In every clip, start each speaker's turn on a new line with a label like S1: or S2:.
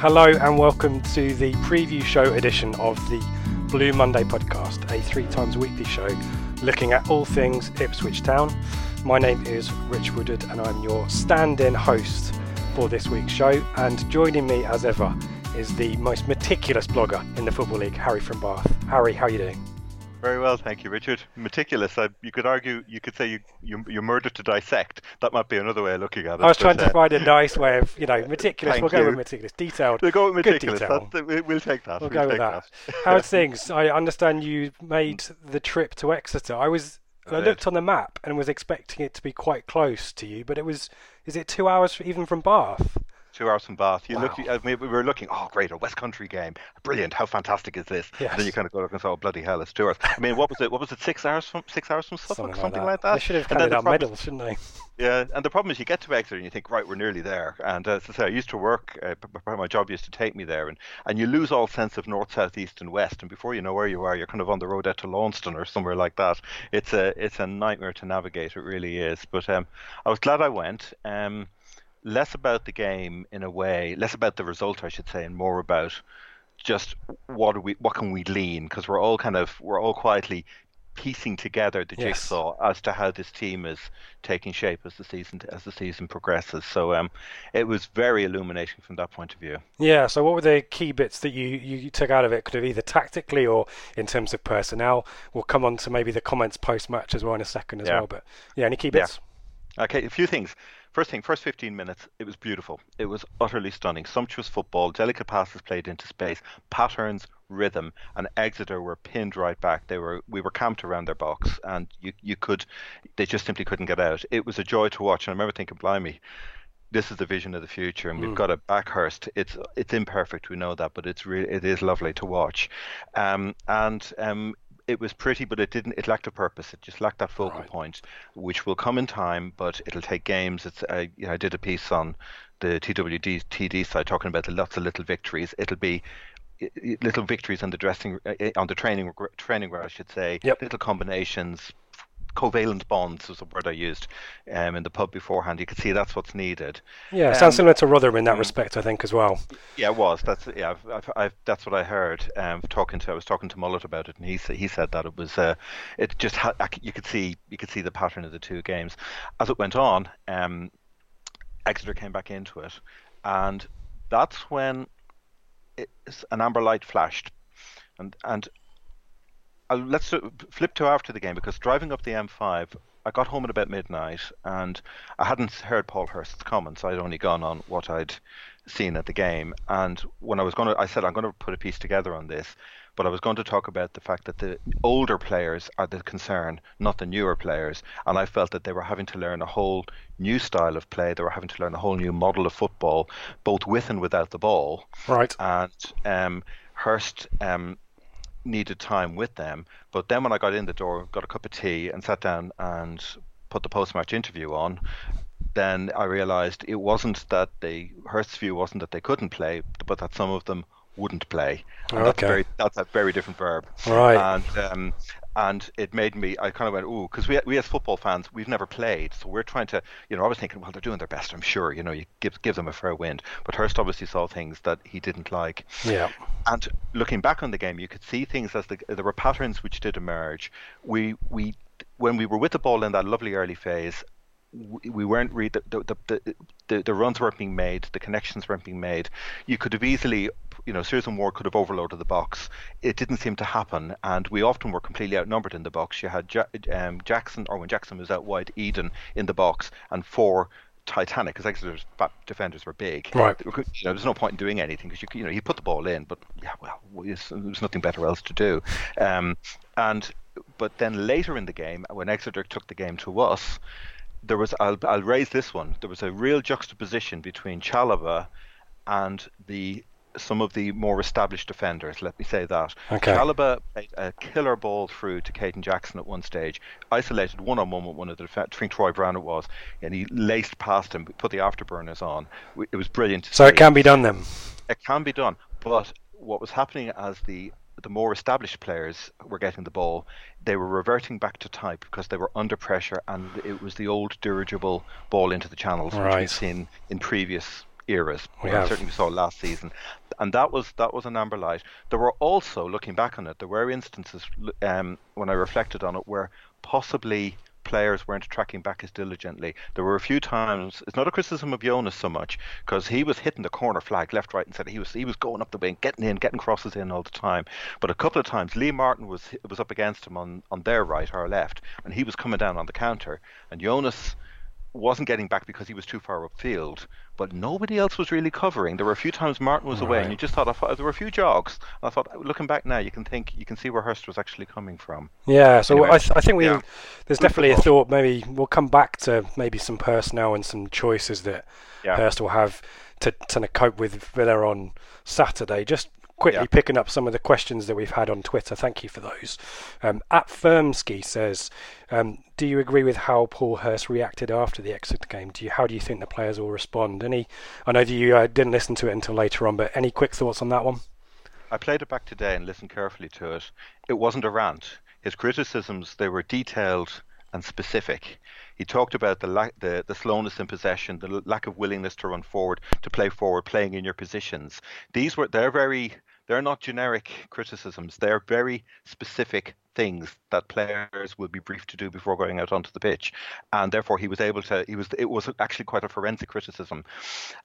S1: Hello and welcome to the preview show edition of the Blue Monday podcast, a three times weekly show looking at all things Ipswich Town. My name is Rich Woodard and I'm your stand in host for this week's show. And joining me as ever is the most meticulous blogger in the Football League, Harry from Bath. Harry, how are you doing?
S2: Very well, thank you, Richard. Meticulous. I, you could argue, you could say you, you you murdered to dissect. That might be another way of looking at it.
S1: I was trying
S2: but,
S1: to
S2: uh,
S1: find a nice way of, you know, meticulous.
S2: Thank
S1: we'll go with meticulous. Detailed.
S2: We'll go with
S1: Good
S2: meticulous. we- we'll take that.
S1: We'll
S2: We'll
S1: go with that. How's things? I understand you made the trip to Exeter. I was. I
S2: I
S1: looked on the map and was expecting it to be quite close to you, but it was. Is it two hours even from Bath?
S2: Two hours from Bath. You
S1: Wow.
S2: look. I mean, we were looking. Oh, great! A West Country game. Brilliant. How fantastic is this?
S1: Yes.
S2: And then you kind of go look and say, oh, bloody hell, it's two hours. I mean, what was it? What was it? Six hours from six hours from Suffolk, something, like that.
S1: They should have handed out
S2: problem-
S1: medals, shouldn't they?
S2: Yeah, and the problem is you get to Exeter and you think, right, we're nearly there. And uh, as I say, I used to work, uh, my job used to take me there, and, and you lose all sense of north, south, east, and west. And before you know where you are, you're kind of on the road out to Launceston or somewhere like that. It's a it's a nightmare to navigate. It really is. But um, I was glad I went. Um, less about the game in a way, less about the result, I should say, and more about just what do we what can we lean because we're all kind of we're all quietly piecing together the
S1: Yes.
S2: jigsaw as to how this team is taking shape as the season as the season progresses. So um, it was very illuminating from that point of view.
S1: Yeah. So, what were the key bits that you, you took out of it? Could have either tactically or in terms of personnel. We'll come on to maybe the comments post match as well in a second as
S2: Yeah.
S1: well. But yeah, any key
S2: Yeah.
S1: bits?
S2: Okay, a few things. First thing, first 15 minutes, it was beautiful. It was utterly stunning. Sumptuous football, delicate passes played into space, patterns, rhythm, and Exeter were pinned right back. They were we were camped around their box, and you you could, they just simply couldn't get out. It was a joy to watch, and I remember thinking, blimey. This is the vision of the future, and we've got a Backhurst. It's it's imperfect, we know that, but it's really it is lovely to watch, um, and um, it was pretty, but it didn't. It lacked a purpose. It just lacked that focal
S1: Right.
S2: point, which will come in time, but it'll take games. It's uh, you know, I did a piece on the TWD TD side talking about the lots of little victories. It'll be i- i- little victories on the dressing on the training training ground, I should say.
S1: Yep.
S2: Little combinations. Covalent bonds was the word I used um, in the pub beforehand. You could see that's what's needed.
S1: Yeah, sounds
S2: Um,
S1: similar to Rotherham in that respect, I think, as well.
S2: Yeah, it was. That's yeah. I've, I've, I've, that's what I heard. Um, talking to I was talking to Mullet about it, and he he said that it was. Uh, it just had. You could see you could see the pattern of the two games as it went on. Um, Exeter came back into it, and that's when it, an amber light flashed, and and uh, let's flip to after the game because driving up the M5, I got home at about midnight and I hadn't heard Paul Hurst's comments. I'd only gone on what I'd seen at the game. And when I was going to, I said I'm going to put a piece together on this, but I was going to talk about the fact that the older players are the concern, not the newer players. And I felt that they were having to learn a whole new style of play. They were having to learn a whole new model of football, both with and without the ball
S1: Right.
S2: and um, Hurst um, needed time with them. But then when I got in the door, got a cup of tea, and sat down and put the post-match interview on, then I realised it wasn't that they Hurst's view wasn't that they couldn't play, but that some of them wouldn't play. And that's
S1: Okay.
S2: very that's a very different verb.
S1: Right.
S2: And um, and it made me I kind of went ooh because we we as football fans we've never played, so we're trying to you know I was thinking well they're doing their best I'm sure you know you give give them a fair wind, but Hurst obviously saw things that he didn't like.
S1: Yeah.
S2: And looking back on the game, you could see things as the, there were patterns which did emerge. We we when we were with the ball in that lovely early phase, we, we weren't really the the, the the the runs weren't being made, the connections weren't being made. You could have easily, you know, Susan Ward could have overloaded the box. It didn't seem to happen, and we often were completely outnumbered in the box. You had ja- um, Jackson, or when Jackson was out wide, Edun in the box, and four. Titanic, because Exeter's back defenders were big.
S1: Right.
S2: You know, there's no point in doing anything because you, you know, he put the ball in, but yeah, well, there's there's nothing better else to do. Um, and but then later in the game, when Exeter took the game to us, there was I'll I'll raise this one. There was a real juxtaposition between Chalobah and the some of the more established defenders. Let me say that.
S1: Okay.
S2: Chalobah played a killer ball through to Kayden Jackson at one stage, isolated one on one with one of the defenders. I think Troy Brown it was, and he laced past him, put the afterburners on. It was brilliant.
S1: So
S2: see
S1: it can be done then.
S2: it can be done. But what was happening as the the more established players were getting the ball, they were reverting back to type because they were under pressure, and it was the old dirigible ball into the channels which we've seen in previous eras.
S1: We have.
S2: certainly we saw last season, and that was that was an amber light. There were also, looking back on it, there were instances um, when I reflected on it where possibly players weren't tracking back as diligently. There were a few times. It's not a criticism of Jonas so much because he was hitting the corner flag left, right, and centre. He was he was going up the wing, getting in, getting crosses in all the time. But a couple of times, Lee Martin was was up against him on on their right or left, and he was coming down on the counter, and Jonas wasn't getting back because he was too far upfield, but nobody else was really covering. There were a few times Martin was away, and you just thought I thought- there were a few jogs. And I thought, looking back now, you can think you can see where Hurst was actually coming from.
S1: Yeah, so
S2: Anyway,
S1: I, th- I think we
S2: yeah.
S1: there's definitely a thought. Maybe we'll come back to maybe some personnel and some choices that
S2: Yeah.
S1: Hurst will have to to cope with Villa on Saturday. Just quickly
S2: Yeah.
S1: picking up some of the questions that we've had on Twitter. Thank you for those. Um, at Firmsky says, um, "Do you agree with how Paul Hurst reacted after the Exeter game? Do you how do you think the players will respond? Any? I know that you uh, didn't listen to it until later on, but any quick thoughts on that one?
S2: I played it back today and listened carefully to it. It wasn't a rant. His criticisms they were detailed and specific. He talked about the lack, the, the slowness in possession, the l- lack of willingness to run forward, to play forward, playing in your positions. These were they're very they're not generic criticisms. They're very specific things that players will be briefed to do before going out onto the pitch, and therefore he was able to. He was it was actually quite a forensic criticism,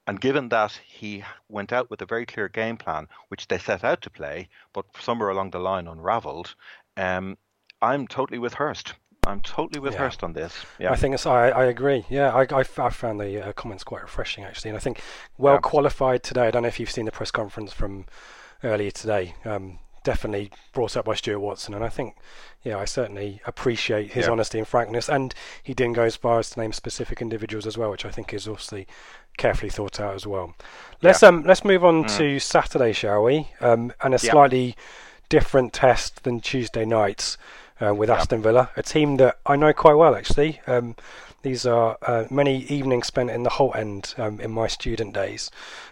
S2: and given that he went out with a very clear game plan, which they set out to play, but somewhere along the line unravelled, um, I'm totally with Hurst. I'm totally with
S1: Yeah.
S2: Hurst on this. Yeah.
S1: I think it's, I, I agree. Yeah, I. I found the uh, comments quite refreshing actually, and I think well
S2: Yeah.
S1: qualified today. I don't know if you've seen the press conference from earlier today. Um, definitely brought up by Stuart Watson, and I think, yeah, I certainly appreciate his
S2: Yeah.
S1: honesty and frankness. And he didn't go as far as to name specific individuals as well, which I think is obviously carefully thought out as well. Let's
S2: Yeah.
S1: um let's move on to Saturday, shall we? Um, and a slightly different test than Tuesday nights uh, with Aston Villa, a team that I know quite well actually. Um, these are uh, many evenings spent in the Holte End um, in my student days,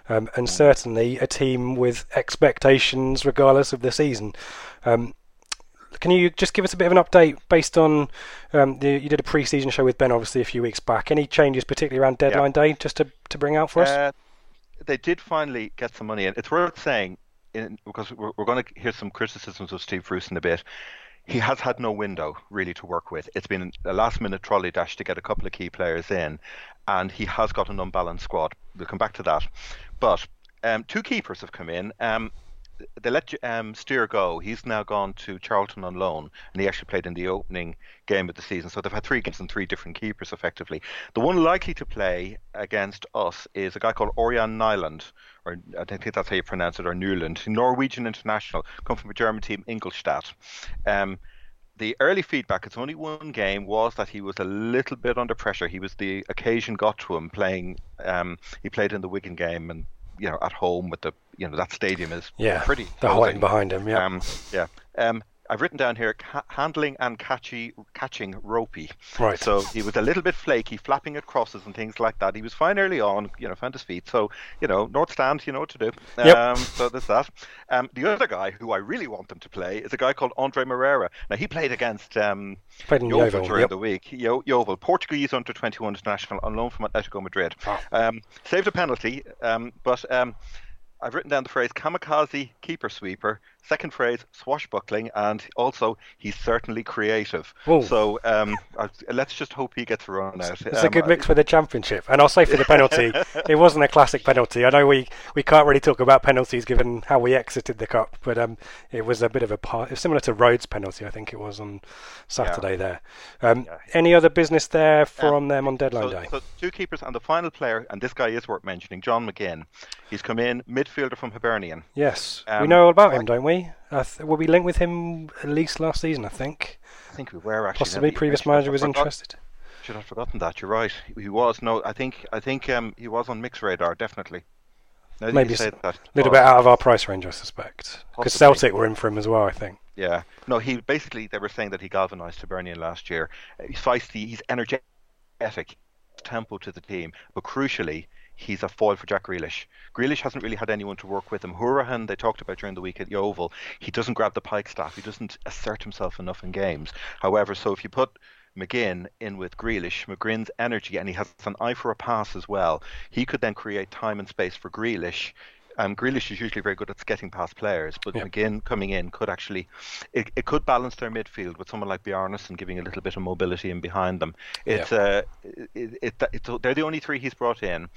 S1: um, and certainly a team with expectations regardless of the season. Um, can you just give us a bit of an update based on um, the, you did a pre-season show with Ben obviously a few weeks back? Any changes, particularly around deadline day, just to, to bring out for us?
S2: Uh, they did finally get some money in. It's worth saying, in, because we're, we're going to hear some criticisms of Steve Bruce in a bit. He has had no window really to work with. It's been a last minute trolley dash to get a couple of key players in, and he has got an unbalanced squad. We'll come back to that. But um, two keepers have come in. Um, they let um, Steer go. He's now gone to Charlton on loan, and he actually played in the opening game of the season. So they've had three games and three different keepers, effectively. The one likely to play against us is a guy called Orjan Nyland, or I think that's how you pronounce it, or Newland, Norwegian international, come from a German team, Ingolstadt. Um, the early feedback, it's only one game, was that he was a little bit under pressure. He was the occasion got to him playing. Um, he played in the Wigan game and you know at home with the you know that stadium is
S1: yeah,
S2: pretty
S1: the
S2: imposing.
S1: behind him. Yeah,
S2: Um, yeah. Um, I've written down here ca- handling and catchy, catching ropey.
S1: Right.
S2: So he was a little bit flaky, flapping at crosses and things like that. He was fine early on, you know, found his feet. So, you know, North Stand, you know what to do.
S1: Yep.
S2: Um, so there's that. Um, the other guy who I really want them to play is a guy called Andre Moreira. Now, he played against um,
S1: Played in
S2: Yeovil
S1: Yeovil,
S2: during
S1: yep.
S2: the week. Yo- Yeovil, Portuguese under 21 international on loan from Atletico Madrid.
S1: Ah.
S2: Um, saved a penalty, um, but um, I've written down the phrase kamikaze keeper sweeper. Second phrase swashbuckling, and also he's certainly creative.
S1: Ooh.
S2: So um, let's just hope he gets a run out.
S1: It's a
S2: Um,
S1: good mix for the championship. And I'll say for the penalty, it wasn't a classic penalty. I know we, we can't really talk about penalties given how we exited the cup, but um, it was a bit of a part. Similar to Rhodes' penalty, I think it was on Saturday there. Um,
S2: Yeah.
S1: Any other business there from
S2: Um,
S1: them on deadline
S2: so,
S1: day?
S2: So two keepers and the final player, and this guy is worth mentioning, John McGinn. He's come in midfielder from Hibernian.
S1: yes, we
S2: um,
S1: know all about him, don't we? I th- were we linked with him at least last season? I think
S2: I think we were actually.
S1: possibly previous
S2: I should have
S1: manager was interested.
S2: Should have forgotten that. You're right. He was. No, I think. I think um, he was on Mick's radar. Definitely.
S1: Maybe
S2: you
S1: s-
S2: say that,
S1: A little bit out of our price range, I suspect, because Celtic were in for him as well. I think.
S2: Yeah. No, he basically they were saying that he galvanised Hibernian last year. He's feisty. He's energetic. Tempo to the team, but crucially, he's a foil for Jack Grealish. Grealish hasn't really had anyone to work with him. Hourihane, they talked about during the week at Yeovil, he doesn't grab the pike staff. He doesn't assert himself enough in games. However, so if you put McGinn in with Grealish, McGinn's energy, and he has an eye for a pass as well, he could then create time and space for Grealish. Um, Grealish is usually very good at getting past players, but. McGinn coming in could actually, it, it could balance their midfield with someone like Bjarnason giving a little bit of mobility in behind them. It's uh, it, it, it's they're the only three he's brought in.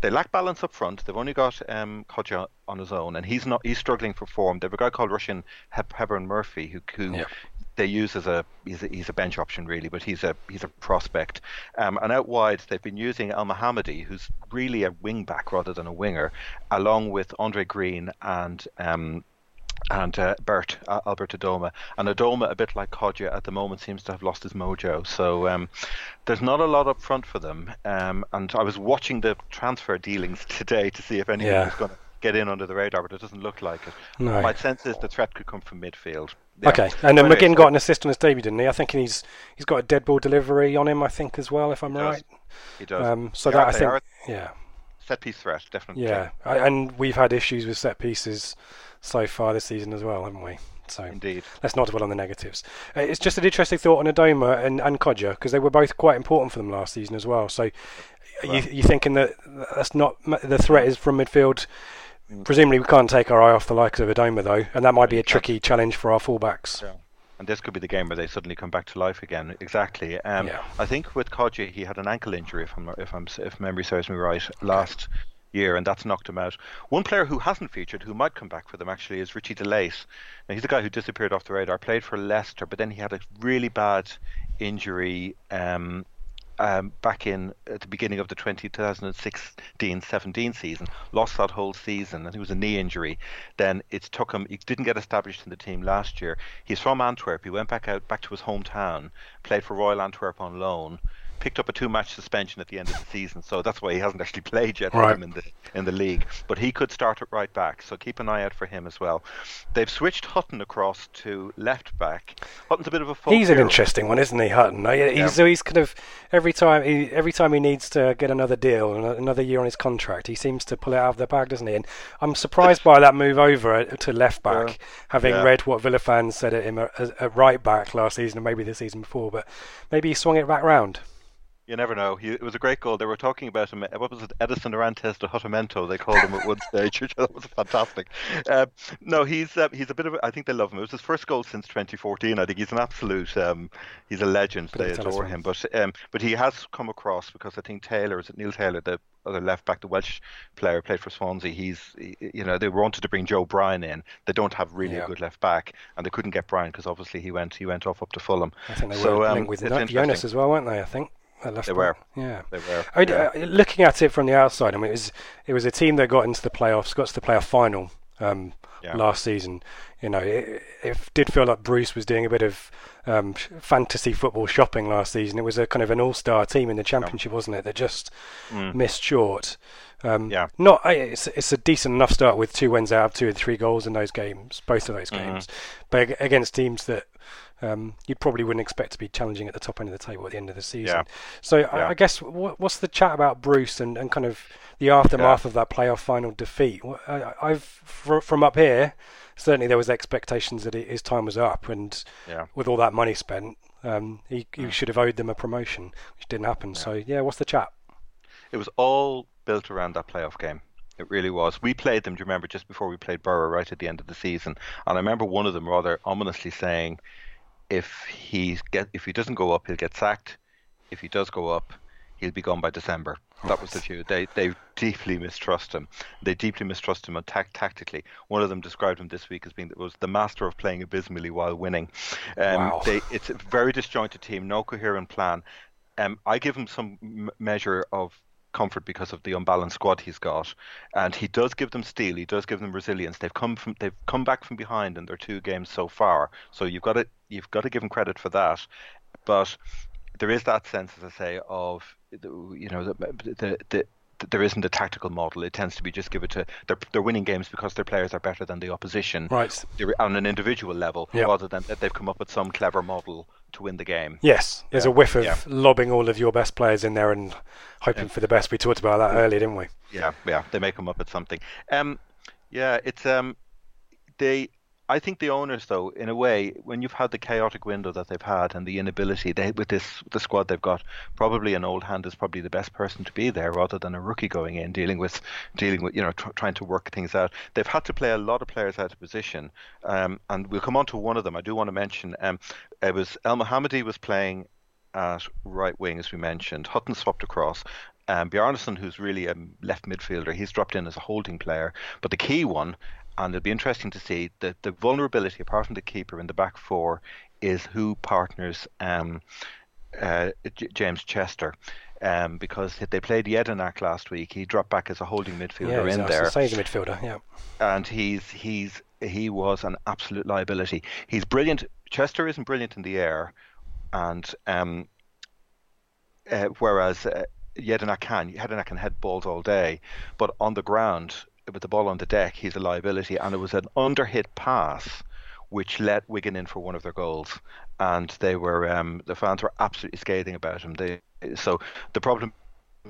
S2: They lack balance up front. They've only got um, Kodjia on his own, and he's not he's struggling for form. They've a guy called Russian Hebron Murphy who who
S1: Yeah.
S2: They use as a he's, a he's a bench option really, but he's a he's a prospect. Um, and out wide they've been using Elmohamady, who's really a wing back rather than a winger, along with Andre Green and um, and uh, Bert uh, Albert Adomah. And Adomah, a bit like Kodjia at the moment, seems to have lost his mojo. So um, there's not a lot up front for them. Um, and I was watching the transfer dealings today to see if anyone
S1: Yeah.
S2: was going to get in under the radar, but it doesn't look like it.
S1: No.
S2: My sense is the threat could come from midfield. Yeah.
S1: Okay, and then McGinn got an assist on his debut, didn't he? I think he's he's got a dead ball delivery on him. I think as well, if I'm
S2: does.
S1: right.
S2: He does.
S1: Um, so
S2: They
S1: that I think, yeah,
S2: set piece threat, definitely.
S1: yeah, I, and we've had issues with set pieces so far this season as well, haven't we? So
S2: Indeed.
S1: let's not dwell on the negatives. Uh, it's just an interesting thought on Adomah and and Kodjia because they were both quite important for them last season as well. So. You, you thinking that that's not the threat is from midfield?
S2: Mm.
S1: Presumably, we can't take our eye off the likes of Adomah though, and that might be a tricky challenge for our fullbacks.
S2: Yeah. And this could be the game where they suddenly come back to life again. Exactly. Um,
S1: Yeah.
S2: I think with Kodjia, he had an ankle injury, if I'm if I'm if memory serves me right, last year, and that's knocked him out. One player who hasn't featured, who might come back for them actually, is Ritchie De Laet. Now he's a guy who disappeared off the radar. Played for Leicester, but then he had a really bad injury. Um, um, back in at the beginning of the 2016-17 season, lost that whole season, and it was a knee injury. Then it took him. He didn't get established in the team last year. He's from Antwerp. He went back out back to his hometown, played for Royal Antwerp on loan, picked up a two-match suspension at the end of the season. So that's why he hasn't actually played yet
S1: Right.
S2: in the in the league. But he could start at right back. So keep an eye out for him as well. They've switched Hutton across to left back. Hutton's a bit of a
S1: He's an interesting one, isn't he, Hutton? He's
S2: Yeah.
S1: so he's kind of every time he every time he needs to get another deal, ano- another year on his contract, he seems to pull it out of the bag, doesn't he? And I'm surprised by that move over to left back,
S2: Yeah.
S1: having
S2: Yeah.
S1: read what Villa fans said at him at, at right back last season and maybe the season before, but maybe he swung it back round.
S2: You never know. He, it was a great goal. They were talking about him. What was it? Edison Arantes de Hutamento, they called him at one stage, which I thought was fantastic. Uh, no, he's uh, he's a bit of. A, I think they love him. It was his first goal since 2014. I think he's an absolute. Um, he's a legend.
S1: Of
S2: They adore him. But um, but he has come across because I think Taylor is it Neil Taylor, the other left back, the Welsh player, played for Swansea. He's he- you know they wanted to bring Joe Bryan in. They don't have really
S1: Yeah.
S2: a good left back, and they couldn't get Bryan because obviously he went he went off up to Fulham.
S1: I think they
S2: So,
S1: were
S2: um,
S1: linked with Jonas as well, weren't they? I think. At
S2: They were.
S1: Yeah.
S2: They were.
S1: I mean,
S2: yeah.
S1: uh, looking at it from the outside, I mean, it was it was a team that got into the playoffs, got to the playoff final um,
S2: Yeah.
S1: last season. You know, it, it did feel like Bruce was doing a bit of um, fantasy football shopping last season. It was a kind of an all-star team in the championship, wasn't it? That just
S2: Mm.
S1: missed short. Um,
S2: Yeah.
S1: Not it's it's a decent enough start with two wins out of two and three goals in those games, both of those
S2: Mm-hmm.
S1: games, but against teams that um, you probably wouldn't expect to be challenging at the top end of the table at the end of the season.
S2: Yeah.
S1: So
S2: Yeah.
S1: I, I guess what, what's the chat about Bruce and, and kind of the aftermath of that playoff final defeat? I, I've from up here, certainly there was expectations that his time was up, and
S2: Yeah.
S1: with all that money spent, um, he, he should have owed them a promotion, which didn't happen. So yeah, what's the chat?
S2: It was all built around that playoff game. It really was. We played them, do you remember, just before we played Borough right at the end of the season. And I remember one of them rather ominously saying, if he get if he doesn't go up, he'll get sacked. If he does go up, he'll be gone by December. That was the view. They they deeply mistrust him. They deeply mistrust him tac- tactically. One of them described him this week as being was the master of playing abysmally while winning. Um,
S1: Wow.
S2: they, it's a very disjointed team, no coherent plan. Um, I give him some m- measure of comfort because of the unbalanced squad he's got, and he does give them steel. He does give them resilience. They've come from they've come back from behind in their two games so far. So you've got to you've got to give him credit for that. But there is that sense, as I say, of you know the the. the there isn't a tactical model. It tends to be just give it to they're they're winning games because their players are better than the opposition
S1: Right.
S2: They're on an individual level
S1: Yeah.
S2: rather than that they've come up with some clever model to win the game.
S1: Yes, there's
S2: Yeah,
S1: a whiff of
S2: yeah.
S1: lobbing all of your best players in there and hoping for the best. We talked about that earlier, didn't we?
S2: Yeah, yeah, they may come up with something. Um, yeah, it's um, they. I think the owners, though, in a way, when you've had the chaotic window that they've had and the inability, they with this the squad they've got, probably an old hand is probably the best person to be there rather than a rookie going in dealing with dealing with you know tr- trying to work things out. They've had to play a lot of players out of position, um, and we'll come on to one of them. I do want to mention um, it was Elmohamady was playing at right wing, as we mentioned. Hutton swapped across. Um, Bjarnason, who's really a left midfielder, he's dropped in as a holding player. But the key one, and it'll be interesting to see, that the vulnerability, apart from the keeper in the back four, is who partners um, uh, J- James Chester. Um, because they played Jedinak last week, he dropped back as a holding midfielder
S1: yeah, he's,
S2: in there
S1: he's a midfielder. Yeah.
S2: and he's he's he was an absolute liability. He's brilliant. Chester isn't brilliant in the air, and um, uh, whereas uh, Jedinak can Jedinak can head balls all day, but on the ground with the ball on the deck, he's a liability. And it was an underhit pass which let Wigan in for one of their goals, and they were um, the fans were absolutely scathing about him. They so the problem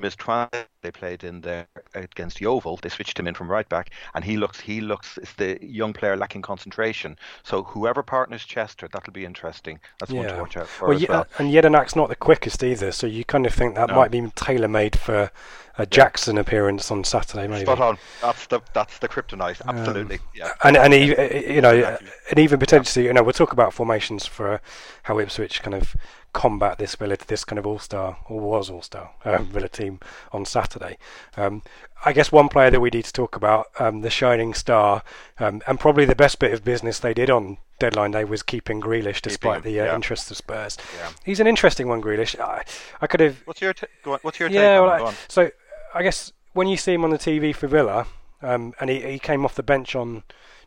S2: is Twan they played in there against Yeovil. They switched him in from right back, and he looks he looks it's the young player lacking concentration. So whoever partners Chester, that'll be interesting. That's one to watch out for
S1: well,
S2: as
S1: Ye-
S2: well.
S1: and Jedinak's not the quickest either, so you kind of think that
S2: No.
S1: might be tailor made for a Jackson appearance on Saturday, maybe.
S2: Spot on. That's the that's the kryptonite. Absolutely. yeah.
S1: And and he, you know,
S2: Exactly.
S1: and even potentially, you know, we'll talk about formations for how Ipswich kind of combat this Villa, this kind of all-star or was all-star um, Villa team on Saturday. Um, I guess one player that we need to talk about, um, the shining star, um, and probably the best bit of business they did on deadline day was keeping Grealish, despite
S2: him,
S1: the uh,
S2: yeah.
S1: interest of Spurs.
S2: Yeah.
S1: He's an interesting one, Grealish. I, I could have
S2: What's your t- go on, what's your take?
S1: yeah, well, I- so I guess when you see him on the TV for Villa, um, and he, he came off the bench on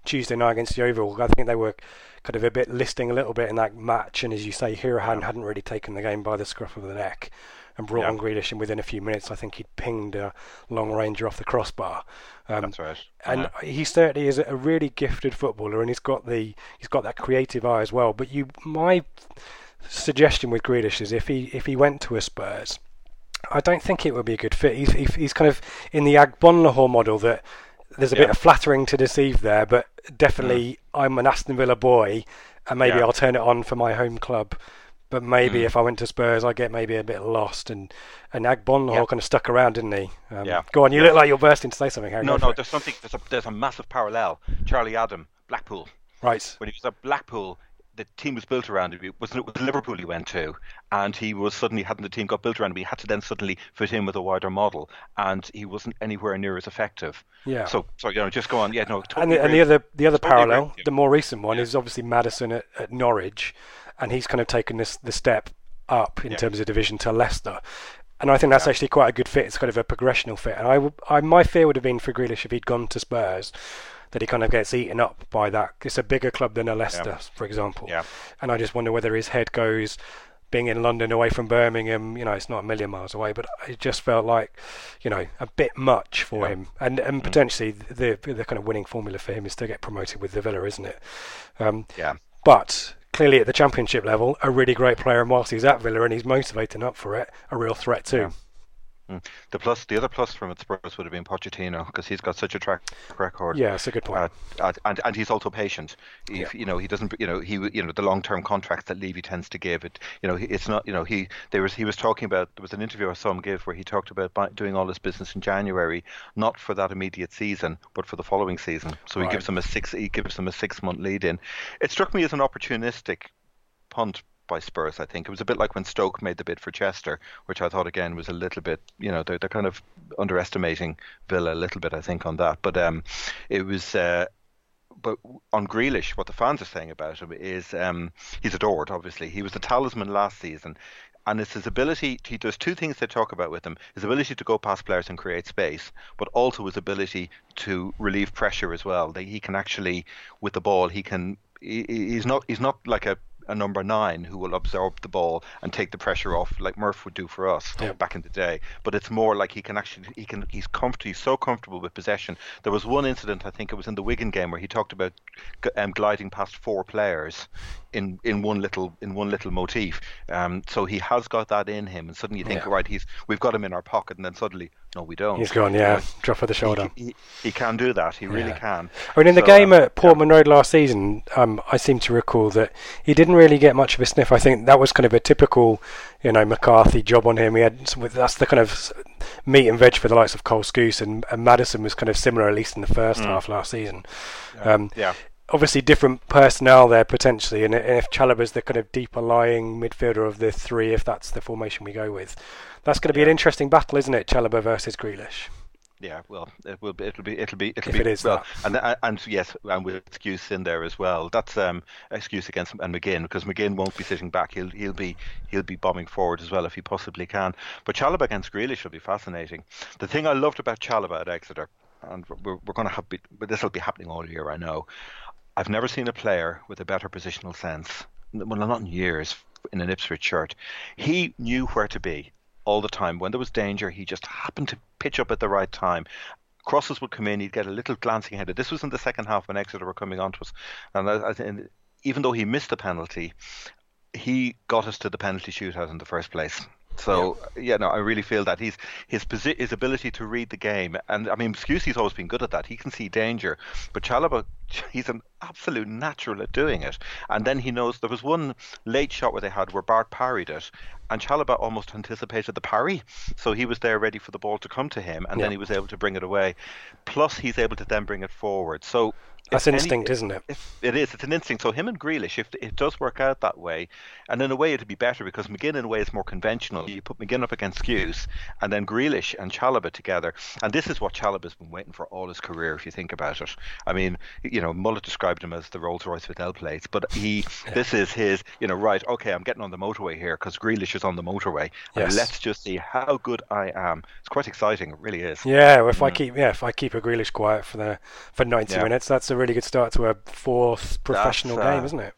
S1: Tuesday night against Yeovil, I think they were kind of a bit listing a little bit in that match, and as you say, Hourihane hadn't really taken the game by the scruff of the neck and brought
S2: Yeah.
S1: on Grealish, and within a few minutes, I think he'd pinged a long ranger off the crossbar. Um,
S2: That's right.
S1: and
S2: Yeah.
S1: he certainly is a really gifted footballer, and he's got the he's got that creative eye as well. But you, my suggestion with Grealish is if he if he went to a Spurs, I don't think it would be a good fit. He's he's, kind of in the Agbonlahor model that there's a bit of flattering to deceive there, but definitely I'm an Aston Villa boy, and maybe
S2: Yeah.
S1: I'll turn it on for my home club. But maybe if I went to Spurs, I get maybe a bit lost. And and Agbonlahor
S2: Yeah.
S1: kind of stuck around, didn't he? Um,
S2: Yeah.
S1: Go on, you look like you're bursting to say something. Harry.
S2: No, no.
S1: it.
S2: There's something. There's a there's a massive parallel. Charlie Adam, Blackpool.
S1: Right.
S2: When he was at Blackpool, the team was built around him. It was, it was Liverpool he went to, and he was suddenly hadn't the team got built around him. He had to then suddenly fit in with a wider model, and he wasn't anywhere near as effective.
S1: Yeah.
S2: So, so you know, just go on. Yeah, no.
S1: and the, and the other the other
S2: Totally
S1: parallel, the more recent one, is obviously Maddison at, at Norwich, and he's kind of taken this the step up in
S2: Yeah.
S1: terms of division to Leicester. And I think that's
S2: Yeah.
S1: actually quite a good fit. It's kind of a progressional fit. And I, I, my fear would have been for Grealish if he'd gone to Spurs, that he kind of gets eaten up by that. It's a bigger club than a Leicester, for example.
S2: Yeah.
S1: And I just wonder whether his head goes being in London away from Birmingham, you know, it's not a million miles away, but it just felt like, you know, a bit much for yeah. him. And and mm. potentially the the kind of winning formula for him is to get promoted with the Villa, isn't it?
S2: Um, yeah.
S1: But clearly at the championship level, a really great player, and whilst he's at Villa and he's motivating up for it, a real threat too.
S2: Yeah. Mm. The plus, the other plus from it Spurs would have been Pochettino because he's got such a track record.
S1: Yeah, that's a good point.
S2: Uh, and and he's also patient. If, yeah. You know, he doesn't. You know, he you know the long term contracts that Levy tends to give. It. You know, it's not. You know, he there was he was talking about there was an interview I saw him give where he talked about buy, doing all this business in January, not for that immediate season, but for the following season. So he gives them a six. He gives them a six month lead in. It struck me as an opportunistic punt by Spurs. I think it was a bit like when Stoke made the bid for Chester, which I thought again was a little bit, you know, they're, they're kind of underestimating Villa a little bit, I think, on that. But um, it was. Uh, but on Grealish, what the fans are saying about him is um, he's adored. Obviously, he was the talisman last season, and it's his ability. To, there's two things they talk about with him: his ability to go past players and create space, but also his ability to relieve pressure as well. That he can actually, with the ball, he can. He, he's not. He's not like a a number nine who will absorb the ball and take the pressure off, like Murph would do for us yeah. back in the day. But it's more like he can actually he can he's comfortable. He's so comfortable with possession. There was one incident I think it was in the Wigan game where he talked about um, gliding past four players in in one little in one little motif. Um, so he has got that in him, and suddenly you think, yeah. right, he's we've got him in our pocket, and then suddenly, no, we don't.
S1: He's gone, yeah, drop of the shoulder.
S2: He, he, he can do that. He yeah. really can.
S1: I mean, in so, the game at Portman yeah. Road last season, um, I seem to recall that he didn't really get much of a sniff. I think that was kind of a typical, you know, McCarthy job on him. He had that's the kind of meat and veg for the likes of Cole Skuse, and, and Maddison was kind of similar, at least in the first mm. half last season.
S2: Um, yeah
S1: obviously different personnel there potentially, and if Chalobah's the kind of deeper lying midfielder of the three, if that's the formation we go with, that's going to be yeah. an interesting battle, isn't it? Chalobah versus Grealish.
S2: Yeah, well, it will be. It'll be. It'll be. It'll
S1: if
S2: be.
S1: It is
S2: well, and, and and yes, and with Skuse in there as well. That's um Skuse against and McGinn because McGinn won't be sitting back. He'll he'll be he'll be bombing forward as well if he possibly can. But Chalobah against Grealish will be fascinating. The thing I loved about Chalobah at Exeter, and we're, we're going to have, but this will be happening all year, I know. I've never seen a player with a better positional sense. Well, not in years in an Ipswich shirt. He knew where to be all the time. When there was danger, he just happened to pitch up at the right time. Crosses would come in, he'd get a little glancing headed. This was in the second half when Exeter were coming onto us. And I, I, even though he missed the penalty, he got us to the penalty shootout in the first place. So yeah. yeah, no, I really feel that he's his posi- his ability to read the game, and I mean, Skuse's always been good at that. He can see danger, but Chalobah, he's an absolute natural at doing it. And then he knows there was one late shot where they had where Bart parried it, and Chalobah almost anticipated the parry, so he was there ready for the ball to come to him, and yeah. then he was able to bring it away. Plus, he's able to then bring it forward. So
S1: that's instinct, isn't it?
S2: it is. It's an instinct. So him and Grealish, if it does work out that way, and in a way it'd be better because McGinn in a way is more conventional. You put McGinn up against Skuse, and then Grealish and Chalobah together, and this is what Chalobah's been waiting for all his career. If you think about it, I mean, you know, Mullet described him as the Rolls Royce with L plates, but he, this is his, you know, right? Okay, I'm getting on the motorway here because Grealish is on the motorway. Yes. let's just see how good I am. It's quite exciting. It really is.
S1: Yeah. If I keep, yeah, if I keep a Grealish quiet for the for 90 yeah. minutes, that's a really good start to a fourth professional game, isn't it?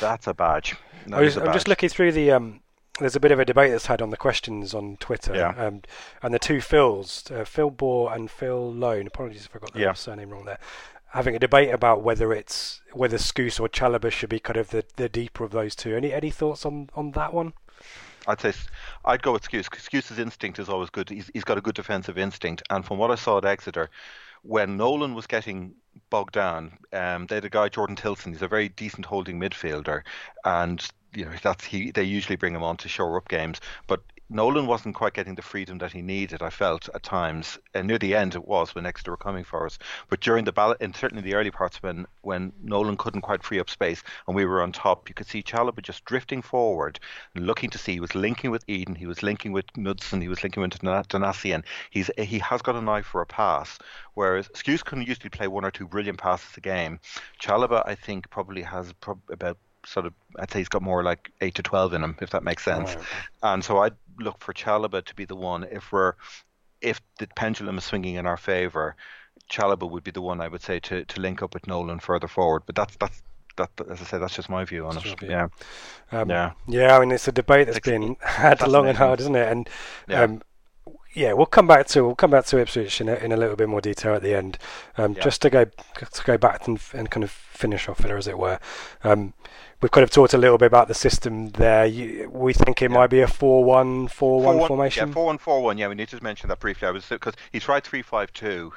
S2: That's a badge.
S1: That I am just looking through the. Um, there's a bit of a debate that's had on the questions on Twitter.
S2: Yeah.
S1: Um, and the two Phils, uh, Phil Bohr and Phil Lone, apologies if I got the yeah. surname wrong there, having a debate about whether it's whether Skuse or Chalobah should be kind of the, the deeper of those two. Any any thoughts on, on that one?
S2: I'd say I'd go with Skuse. Skuse's instinct is always good. He's, he's got a good defensive instinct, and from what I saw at Exeter, when Nolan was getting bogged down, um, they had a guy Jordan Tillson. He's a very decent holding midfielder, and you know that's he. They usually bring him on to shore up games, but Nolan wasn't quite getting the freedom that he needed. I felt at times, and near the end it was when Exeter were coming for us. But during the ballot, and certainly the early parts when when Nolan couldn't quite free up space and we were on top, you could see Chalobah just drifting forward, looking to see. He was linking with Edun, he was linking with Knudsen, he was linking with Donacien. He's he has got an eye for a pass, whereas Skuse can usually play one or two brilliant passes a game. Chalobah, I think, probably has prob- about sort of I'd say he's got more like eight to twelve in him, if that makes sense. Right. And so I'd look for Chalobah to be the one if we're if the pendulum is swinging in our favour. Chalobah would be the one I would say to, to link up with Nolan further forward. But that's that's that, as I say, that's just my view on it. Yeah,
S1: Um,
S2: yeah.
S1: Yeah, I mean it's a debate that's
S2: It's
S1: been had long and hard, isn't it? And
S2: Yeah.
S1: um, yeah, we'll come back to we'll come back to Ipswich in a, in a little bit more detail at the end. Um,
S2: Yeah.
S1: Just to go to go back and, and kind of finish off there, as it were. Um, we've kind of talked a little bit about the system there. You, we think it
S2: Yeah.
S1: might be a 4-1, 4-1
S2: 4-1
S1: formation.
S2: Yeah, four one four one. Yeah, we need to mention that briefly. I was because he tried three five two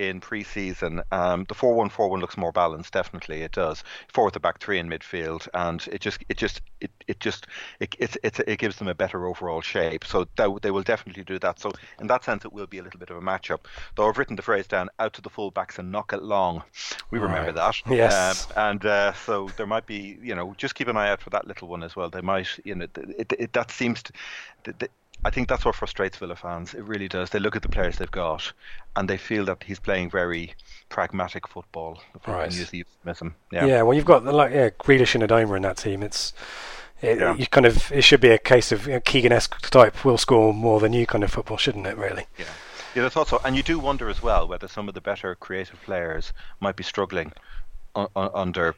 S2: in pre-season. Um, the four one four one looks more balanced. Definitely, it does. Four with the back three in midfield, and it just it just it, it just it it, it it gives them a better overall shape. So that, they will definitely do that. So in that sense, it will be a little bit of a matchup. Though I've written the phrase down: out to the full backs and knock it long. We remember that.
S1: Yes.
S2: Um, and uh, so there might be, you know, just keep an eye out for that little one as well. They might, you know, th- it, it, that seems to. th- th- I think that's what frustrates Villa fans. It really does. They look at the players they've got, and they feel that he's playing very pragmatic football. If I can
S1: Right.
S2: use the euphemism.
S1: Yeah.
S2: Yeah.
S1: well, you've got the like yeah, Grealish and Adomah in that team. It's it,
S2: Yeah.
S1: you kind of it should be a case of you know, Keegan-esque type will score more than you kind of football, shouldn't it? Really?
S2: Yeah. Yeah, I thought so. And you do wonder as well whether some of the better creative players might be struggling under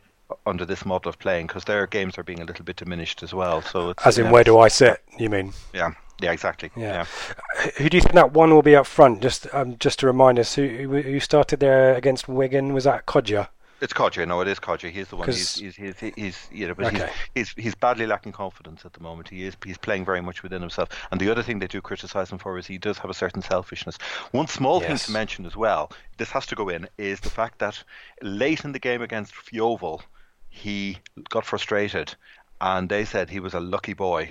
S2: under this model of playing because their games are being a little bit diminished as well. So it's,
S1: As in,
S2: yeah,
S1: where do I sit? You mean?
S2: Yeah. Yeah. Exactly.
S1: Yeah.
S2: yeah.
S1: Who do you think that one will be up front? Just um, just to remind us, who who started there against Wigan? Was that Kodjia?
S2: It's Kodjia. No, it is Kodjia. He's the one. He's, he's, he's, he's, you know, but
S1: Okay.
S2: he's, he's, he's badly lacking confidence at the moment. He is, he's playing very much within himself. And the other thing they do criticise him for is he does have a certain selfishness. One small thing to mention as well, this has to go in, is the fact that late in the game against Yeovil, he got frustrated, and they said he was a lucky boy.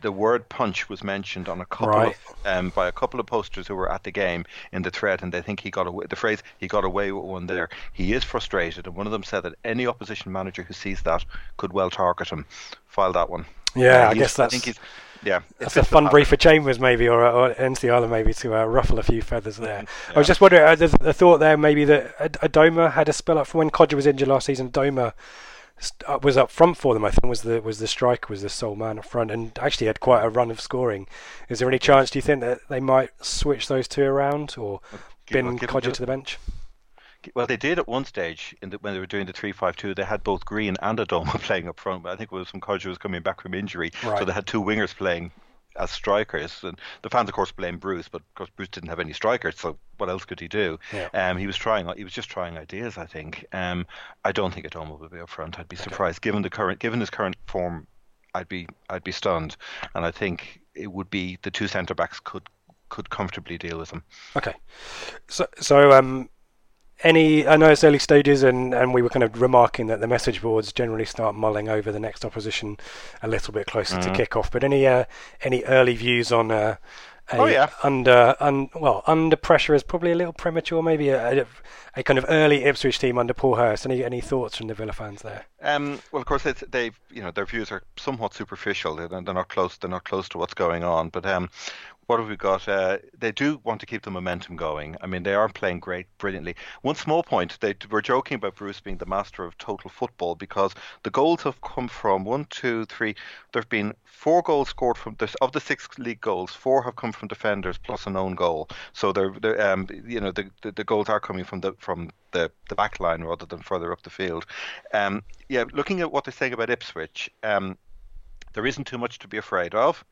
S2: The word punch was mentioned on a couple
S1: Right.
S2: of um, by a couple of posters who were at the game in the thread, and they think he got away. The phrase "he got away with one" there. He is frustrated, and one of them said that any opposition manager who sees that could well target him. File that one.
S1: Yeah,
S2: Uh,
S1: I guess that's
S2: think he's, yeah. it
S1: that's a fun brief for Chambers, maybe, or or Nsiala maybe to uh, ruffle a few feathers there. I was just wondering, uh, there's a thought there maybe that Adomah had a spell up for when Kodjia was injured last season. Adomah Uh, was up front for them. I think was the was the striker was the sole man up front, and actually had quite a run of scoring. Is there any chance? Do you think that they might switch those two around, or
S2: Give-
S1: bin
S2: well, give-
S1: Kodjia
S2: give-
S1: to the bench?
S2: Well, they did at one stage in the, when they were doing the three-five-two. They had both Green and Adomah playing up front, but I think it was when Kodjia was coming back from injury,
S1: Right.
S2: so they had two wingers playing as strikers. And the fans, of course, blame Bruce, but of course Bruce didn't have any strikers, so what else could he do?
S1: Yeah.
S2: Um, he was trying. He was just trying ideas. I think. Um, I don't think Adomah will be up front. I'd be surprised given the current, given his current form. I'd be, I'd be stunned, and I think it would be the two centre backs could could comfortably deal with him.
S1: Okay. So, so um, any I know it's early stages, and, and we were kind of remarking that the message boards generally start mulling over the next opposition a little bit closer
S2: Mm-hmm.
S1: to kick off. But any uh, any early views on uh, a
S2: Oh, yeah.
S1: under un, well under pressure is probably a little premature. Maybe a, a, a kind of early Ipswich team under Paul Hurst. Any any thoughts from the Villa fans there?
S2: Um, well, of course, it's, they've you know their views are somewhat superficial. They're, they're not close. They're not close to what's going on. But um, what have we got? Uh, they do want to keep the momentum going. I mean, they are playing great, brilliantly. One small point: they were joking about Bruce being the master of total football because the goals have come from one, two, three. There have been four goals scored from there's of the six league goals. Four have come from defenders plus an own goal. So they're, they're um, you know the, the the goals are coming from the from the the back line rather than further up the field. Um, yeah, looking at what they're saying about Ipswich, um, there isn't too much to be afraid of.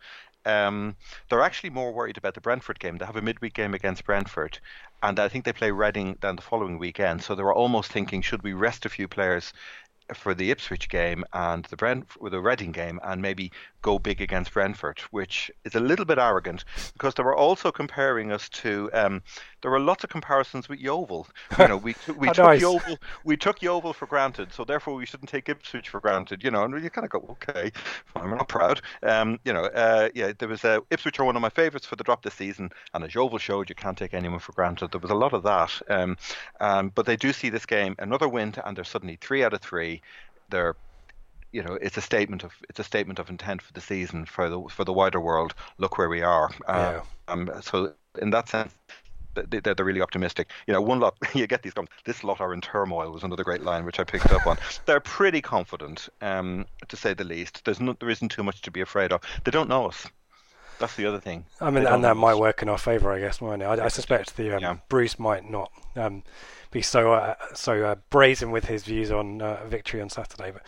S2: Um, they're actually more worried about the Brentford game. They have a midweek game against Brentford, and I think they play Reading then the following weekend. So they were almost thinking, should we rest a few players for the Ipswich game and the Brent with the Reading game, and maybe go big against Brentford, which is a little bit arrogant because they were also comparing us to. Um, there were lots of comparisons with Yeovil. You know, we we took
S1: nice.
S2: Yeovil we took Yeovil for granted, so therefore we shouldn't take Ipswich for granted. You know, and you kind of go, okay, fine, we're not proud. Um, you know, uh, yeah, there was uh, Ipswich are one of my favourites for the drop this season, and as Yeovil showed, you can't take anyone for granted. There was a lot of that, um, um, but they do see this game another win, and they're suddenly three out of three. They're you know, it's a statement of it's a statement of intent for the season for the for the wider world. Look where we are.
S1: Yeah.
S2: Um, so in that sense, they- they're, they're really optimistic. You know, one lot you get these comments. This lot are in turmoil was another great line which I picked up on. They're pretty confident, um, to say the least. There's no, there isn't too much to be afraid of. They don't know us. That's the other thing.
S1: I mean, and that might work in our favour, I guess, mightn't it? I, I suspect the um,
S2: Yeah.
S1: Bruce might not um, be so uh, so uh, brazen with his views on uh, victory on Saturday. But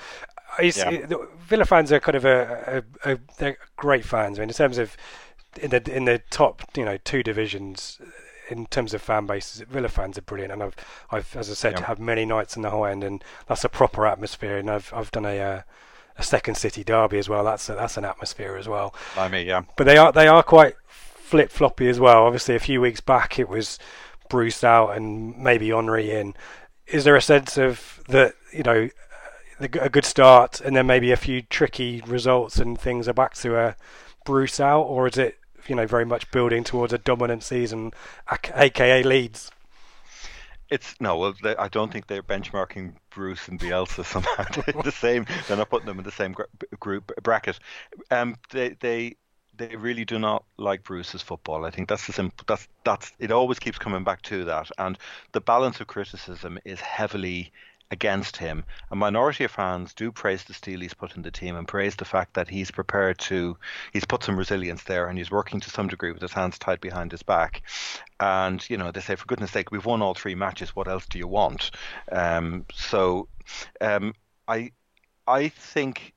S2: Yeah.
S1: the Villa fans are kind of a, a, a they're great fans. I mean, in terms of in the in the top, you know, two divisions. In terms of fan bases, Villa fans are brilliant, and I've, I've, as I said,
S2: Yeah.
S1: had many nights in the high end, and that's a proper atmosphere. And I've, I've done a, uh, a second city derby as well. That's a, that's an atmosphere as well
S2: I mean, yeah.
S1: but they are they are quite flip floppy as well. Obviously, a few weeks back it was Bruce out and maybe Henry in. Is there a sense of that you know a good start and then maybe a few tricky results and things are back to a Bruce out, or is it you know very much building towards a dominant season, aka aka Leeds?
S2: It's no, well, they, I don't think they're benchmarking Bruce and Bielsa somehow in the same. They're not putting them in the same gr- group bracket. Um, they they they really do not like Bruce's football. I think that's the simple. That's that's it. Always keeps coming back to that, and the balance of criticism is heavily against him. A minority of fans do praise the steel he's put in the team and praise the fact that he's prepared to, he's put some resilience there and he's working to some degree with his hands tied behind his back. And, you know, they say, for goodness sake, we've won all three matches. What else do you want? Um, so um, I, I think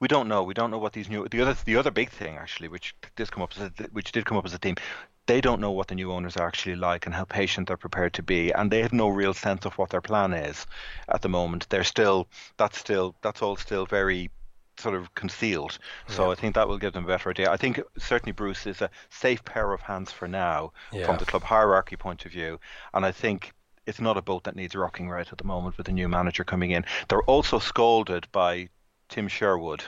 S2: we don't know. We don't know what these new. The other, the other big thing actually, which did come up, as a, which did come up as a team, they don't know what the new owners are actually like and how patient they're prepared to be, and they have no real sense of what their plan is at the moment. They're still, that's still, that's all still very sort of concealed. So I think that will give them a better idea. I think certainly Bruce is a safe pair of hands for now
S1: Yeah.
S2: from the club hierarchy point of view, and I think it's not a boat that needs rocking right at the moment with the new manager coming in. They're also scolded by Tim Sherwood.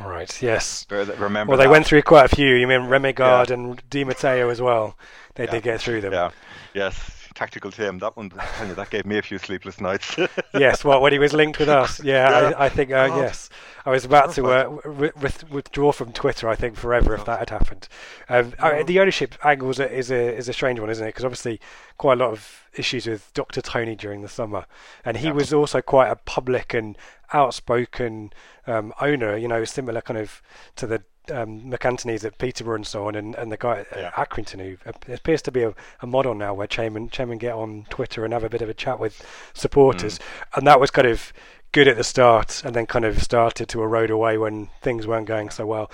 S1: All right. Yes.
S2: Remember?
S1: Well, they
S2: that?
S1: went through quite a few. You mean Remi Garde and Di Matteo as well. They
S2: Yeah.
S1: did get through them.
S2: Yeah. Yes. Tactical Tim. That one. You, that gave me a few sleepless nights.
S1: yes, well, when he was linked with us, yeah,
S2: Yeah.
S1: I, I think uh, yes, I was about to uh, with, withdraw from Twitter. I think forever if that had happened. Um, the ownership angle is a, is a is a strange one, isn't it? Because obviously, quite a lot of issues with Dr. Tony during the summer, and he
S2: Yeah.
S1: was also quite a public and outspoken um, owner. You know, similar kind of to the um, MacAnthonys at Peterborough and so on, and, and the guy at
S2: Yeah.
S1: Accrington who appears to be a, a model now, where chairman chairman get on Twitter and have a bit of a chat with supporters, and that was kind of good at the start, and then kind of started to erode away when things weren't going so well.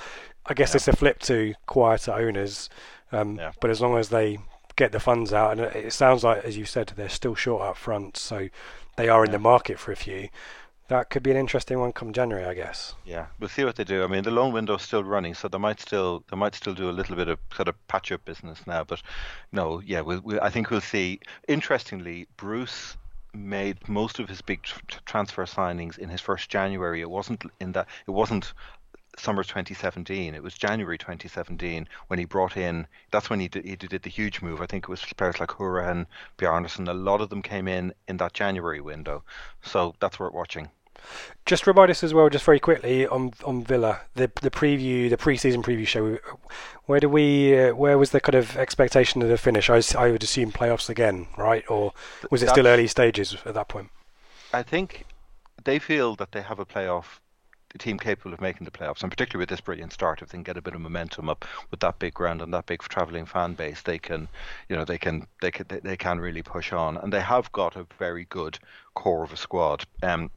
S1: I guess
S2: Yeah.
S1: it's a flip to quieter owners, um,
S2: Yeah.
S1: but as long as they get the funds out, and it it sounds like, as you said, they're still short up front, so they are in the market for a few. That could be an interesting one come January, I guess.
S2: Yeah, we'll see what they do. I mean, the loan window's still running, so they might still they might still do a little bit of sort of patch up business now. But no, yeah, we'll, we'll, I think we'll see. Interestingly, Bruce made most of his big tr- transfer signings in his first January. It wasn't in that. It wasn't summer 2017. It was January 2017 when he brought in. That's when he did, he did the huge move. I think it was players like Hourihane, Bjarnason. A lot of them came in in that January window. So that's worth watching.
S1: Just remind us as well, just very quickly on on Villa, the the preview, the pre-season preview show. Where do we? Uh, where was the kind of expectation of the finish? I would assume playoffs again, right? Or was it still
S2: That's-
S1: early stages at that point?
S2: I think they feel that they have a playoff a team capable of making the playoffs, and particularly with this brilliant start, if they can get a bit of momentum up with that big ground and that big travelling fan base, they can, you know, they can they can they, they can really push on, and they have got a very good core of a squad. Um,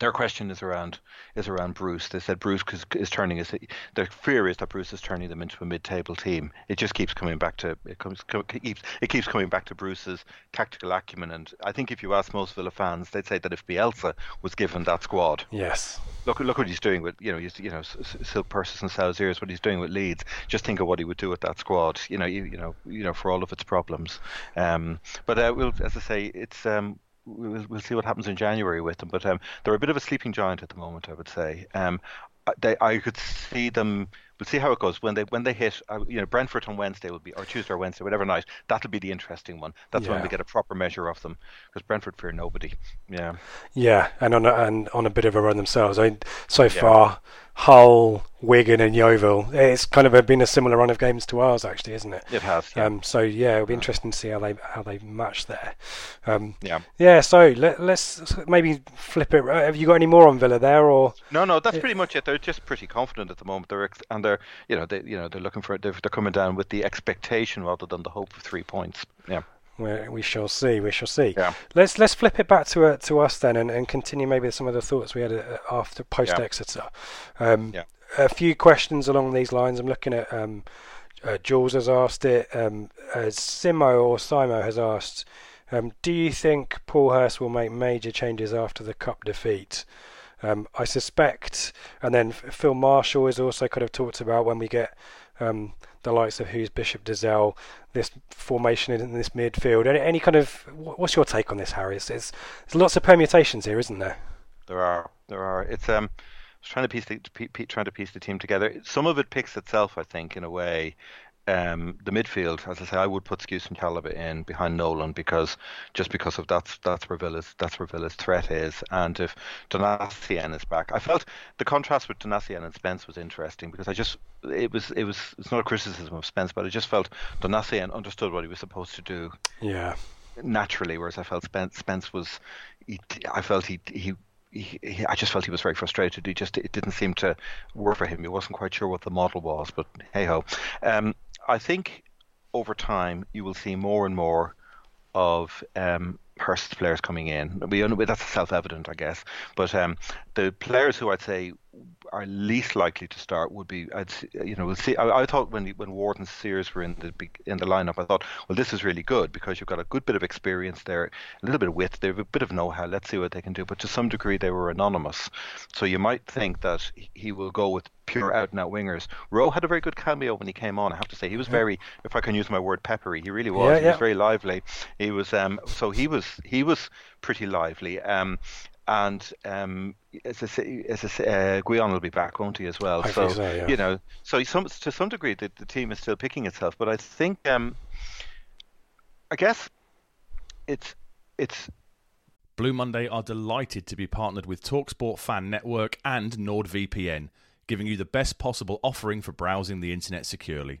S2: their question is around is around Bruce. They said Bruce is, is turning his. Their fear is that Bruce is turning them into a mid-table team. It just keeps coming back to it comes co- keeps it keeps coming back to Bruce's tactical acumen. And I think if you ask most Villa fans, they'd say that if Bielsa was given that squad,
S1: Yes.
S2: look look what he's doing with you know he's, you know silk purses and ears. What he's doing with Leeds. Just think of what he would do with that squad. You know you, you know you know for all of its problems. Um, but uh, we'll as I say it's um we'll, we'll see what happens in January with them. But um, they're a bit of a sleeping giant at the moment, I would say. Um, I- they, I could see them. We'll see how it goes when they when they hit. Uh, you know, Brentford on Wednesday will be or Tuesday or Wednesday, whatever night. That'll be the interesting one. That's when we get a proper measure of them because Brentford fear nobody. Yeah,
S1: Yeah, and on a, and on a bit of a run themselves. I so far, Hull, Wigan, and Yeovil. It's kind of a, been a similar run of games to ours, actually, isn't it?
S2: it has. Yeah.
S1: Um, so yeah, it'll be interesting to see how they how they match there. Um,
S2: yeah.
S1: yeah. So let, let's maybe flip it. Uh, Have you got any more on Villa there, or
S2: No, no, that's pretty much it. They're just pretty confident at the moment. They're ex- and they're you know they you know they're looking for they're, they're coming down with the expectation rather than the hope of three points. Yeah.
S1: We, we shall see. We shall see.
S2: Yeah.
S1: Let's let's flip it back to uh, to us then, and, and continue maybe some of the thoughts we had uh, after post
S2: Yeah.
S1: Exeter. Um,
S2: Yeah.
S1: A few questions along these lines. I'm looking at um, uh, Jules has asked it. Um, uh, Simo or Simo has asked, um, do you think Paul Hurst will make major changes after the cup defeat? Um, I suspect, and then Phil Marshall has also kind of talked about when we get um, the likes of who's Bishop Dizelle, this formation in this midfield. Any, any kind of what's your take on this, Harry? It's, it's, there's lots of permutations here, isn't there?
S2: There are, there are. It's um, I was trying to piece the trying to piece the team together. Some of it picks itself, I think, in a way. Um, the midfield, as I say, I would put Skuse and Chalobah in behind Nolan because just because of that's that's where Villa's that's where Villa's threat is. And if Donacien is back, I felt the contrast with Donacien and Spence was interesting because I just it was it was it's not a criticism of Spence, but I just felt Donacien understood what he was supposed to do
S1: Yeah.
S2: naturally, whereas I felt Spence, Spence was, he, I felt he, he he, he, I just felt he was very frustrated. He just it didn't seem to work for him. He wasn't quite sure what the model was, but hey ho. Um, I think over time you will see more and more of um, Hurst's players coming in. We that's self-evident, I guess. But um, the players who I'd say are least likely to start would be, I'd, you know, we'll see. I, I thought when when Ward and Sears were in the in the lineup, I thought, well, this is really good because you've got a good bit of experience there, a little bit of wit, they have a bit of know-how. Let's see what they can do. But to some degree, they were anonymous, so you might think that he will go with pure out-and-out wingers. Rowe had a very good cameo when he came on. I have to say, he was very, if I can use my word, peppery. He really was.
S1: Yeah,
S2: he
S1: yeah.
S2: was very lively. He was, um, so he was he was pretty lively. Um, and um, as I say, as I say, uh, Gwion will be back, won't he, as well?
S1: I
S2: so,
S1: think so, yeah.
S2: you know, so some, to some degree, the, the team is still picking itself. But I think, um, I guess, it's it's
S3: Blue Monday are delighted to be partnered with Talksport Fan Network and NordVPN, giving you the best possible offering for browsing the internet securely.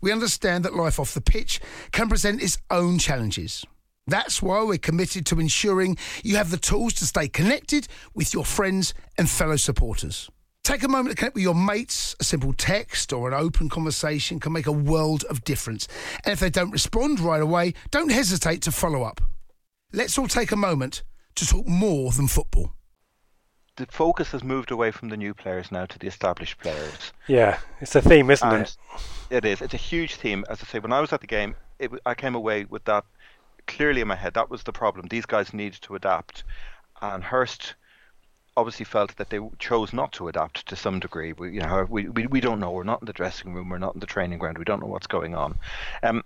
S4: we understand that life off the pitch can present its own challenges. That's why we're committed to ensuring you have the tools to stay connected with your friends and fellow supporters. Take a moment to connect with your mates. A simple text or an open conversation can make a world of difference. And if they don't respond right away, don't hesitate to follow up. Let's all take a moment to talk more than football.
S2: the focus has moved away from the new players now to the established players.
S1: Yeah, it's a theme, isn't
S2: and
S1: it?
S2: It is. It's a huge theme. As I say, when I was at the game, it, I came away with that clearly in my head. That was the problem. These guys needed to adapt, and Hurst obviously felt that they chose not to adapt to some degree. We, you know, we, we, we don't know. We're not in the dressing room. We're not in the training ground. We don't know what's going on. Um,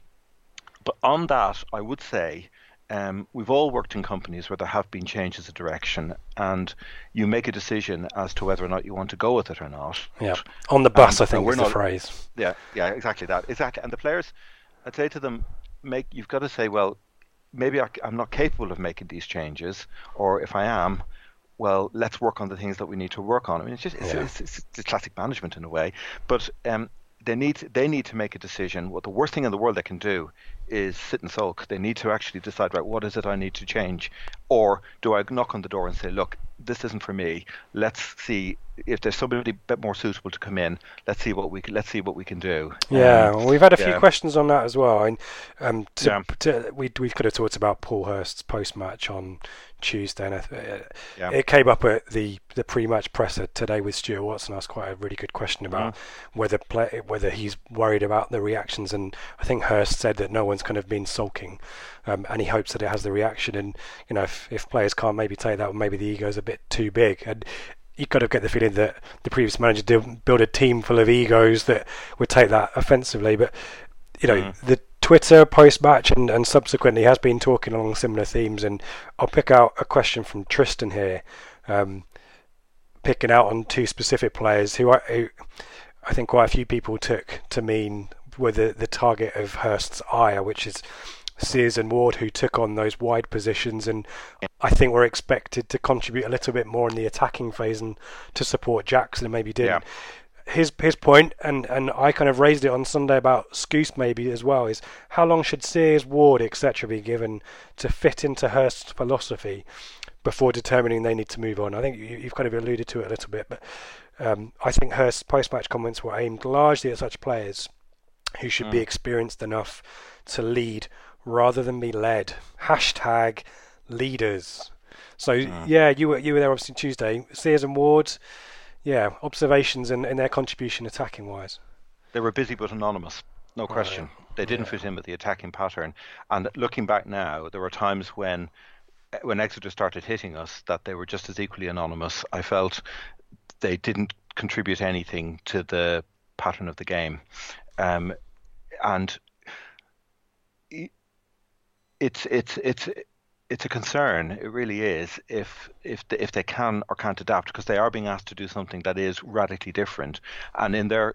S2: but on that, I would say um, we've all worked in companies where there have been changes of direction, and you make a decision as to whether or not you want to go with it or not.
S1: Yeah. On the bus,
S2: Um,
S1: I think
S2: no, we're
S1: is the phrase.
S2: Yeah, yeah, exactly that. Exactly. And the players, I'd say to them, make you've got to say, well, maybe I, am not capable of making these changes, or if I am, well, let's work on the things that we need to work on. I mean, it's just it's,
S1: Yeah.
S2: it's, it's, it's classic management in a way, but um, they need they need to make a decision. What the worst thing in the world they can do is sit and sulk. They need to actually decide, right, what is it I need to change? Or do I knock on the door and say, look, this isn't for me. Let's see if there's somebody a bit more suitable to come in. Let's see what we can, let's see what we can do.
S1: Yeah,
S2: Um,
S1: we've had a
S2: yeah.
S1: few questions on that as well. And um, to,
S2: Yeah.
S1: to, we we could have talked about Paul Hurst's post match on Tuesday, and I th- uh,
S2: Yeah.
S1: it came up at the the pre match presser today with Stuart Watson. Asked quite a really good question about
S2: Mm-hmm.
S1: whether play, whether he's worried about the reactions, and I think Hurst said that no one's kind of been sulking, um, and he hopes that it has the reaction. And you know, if, if players can't maybe take that, maybe the ego's a bit too big, and you kind of get the feeling that the previous manager did build a team full of egos that would take that offensively. But you know,
S2: Mm.
S1: the Twitter post match and, and subsequently has been talking along similar themes. And I'll pick out a question from Tristan here, um, picking out on two specific players who I, who I think quite a few people took to mean were the, the target of Hurst's ire, which is Sears and Ward, who took on those wide positions and I think were expected to contribute a little bit more in the attacking phase and to support Jackson and maybe didn't. His his point, and, and I kind of raised it on Sunday about Skuse maybe as well, is how long should Sears, Ward, etc. be given to fit into Hurst's philosophy before determining they need to move on? I think you, you've kind of alluded to it a little bit, but um, I think Hurst's post-match comments were aimed largely at such players who should be experienced enough to lead rather than be led. Hashtag leaders. So yeah, you were you were there obviously Tuesday. Sears and Ward, yeah, observations and, and their contribution attacking wise.
S2: They were busy but anonymous, no question. They didn't fit in with the attacking pattern. And looking back now, there were times when when Exeter started hitting us that they were just as equally anonymous. I felt they didn't contribute anything to the pattern of the game. Um, and it's it's it's it's a concern. It really is. If if the, if they can or can't adapt, because they are being asked to do something that is radically different, and in their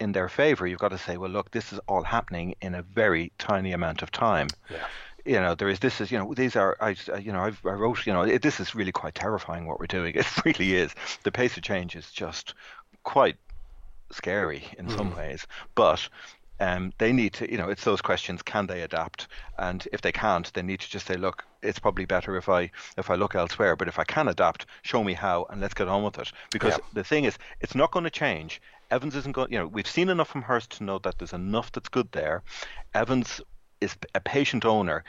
S2: in their favor, you've got to say, well, look, this is all happening in a very tiny amount of time.
S1: Yeah.
S2: You know, there is this is you know these are I you know I've, I wrote you know it, this is really quite terrifying what we're doing. It really is. The pace of change is just quite scary in some mm. ways, but um, they need to, you know, it's those questions: can they adapt? And if they can't, they need to just say, look, it's probably better if I if I look elsewhere. But if I can adapt, show me how, and let's get on with it. Because
S1: Yeah.
S2: the thing is, it's not going to change. Evans isn't going. You know, we've seen enough from Hurst to know that there's enough that's good there. Evans is a patient owner.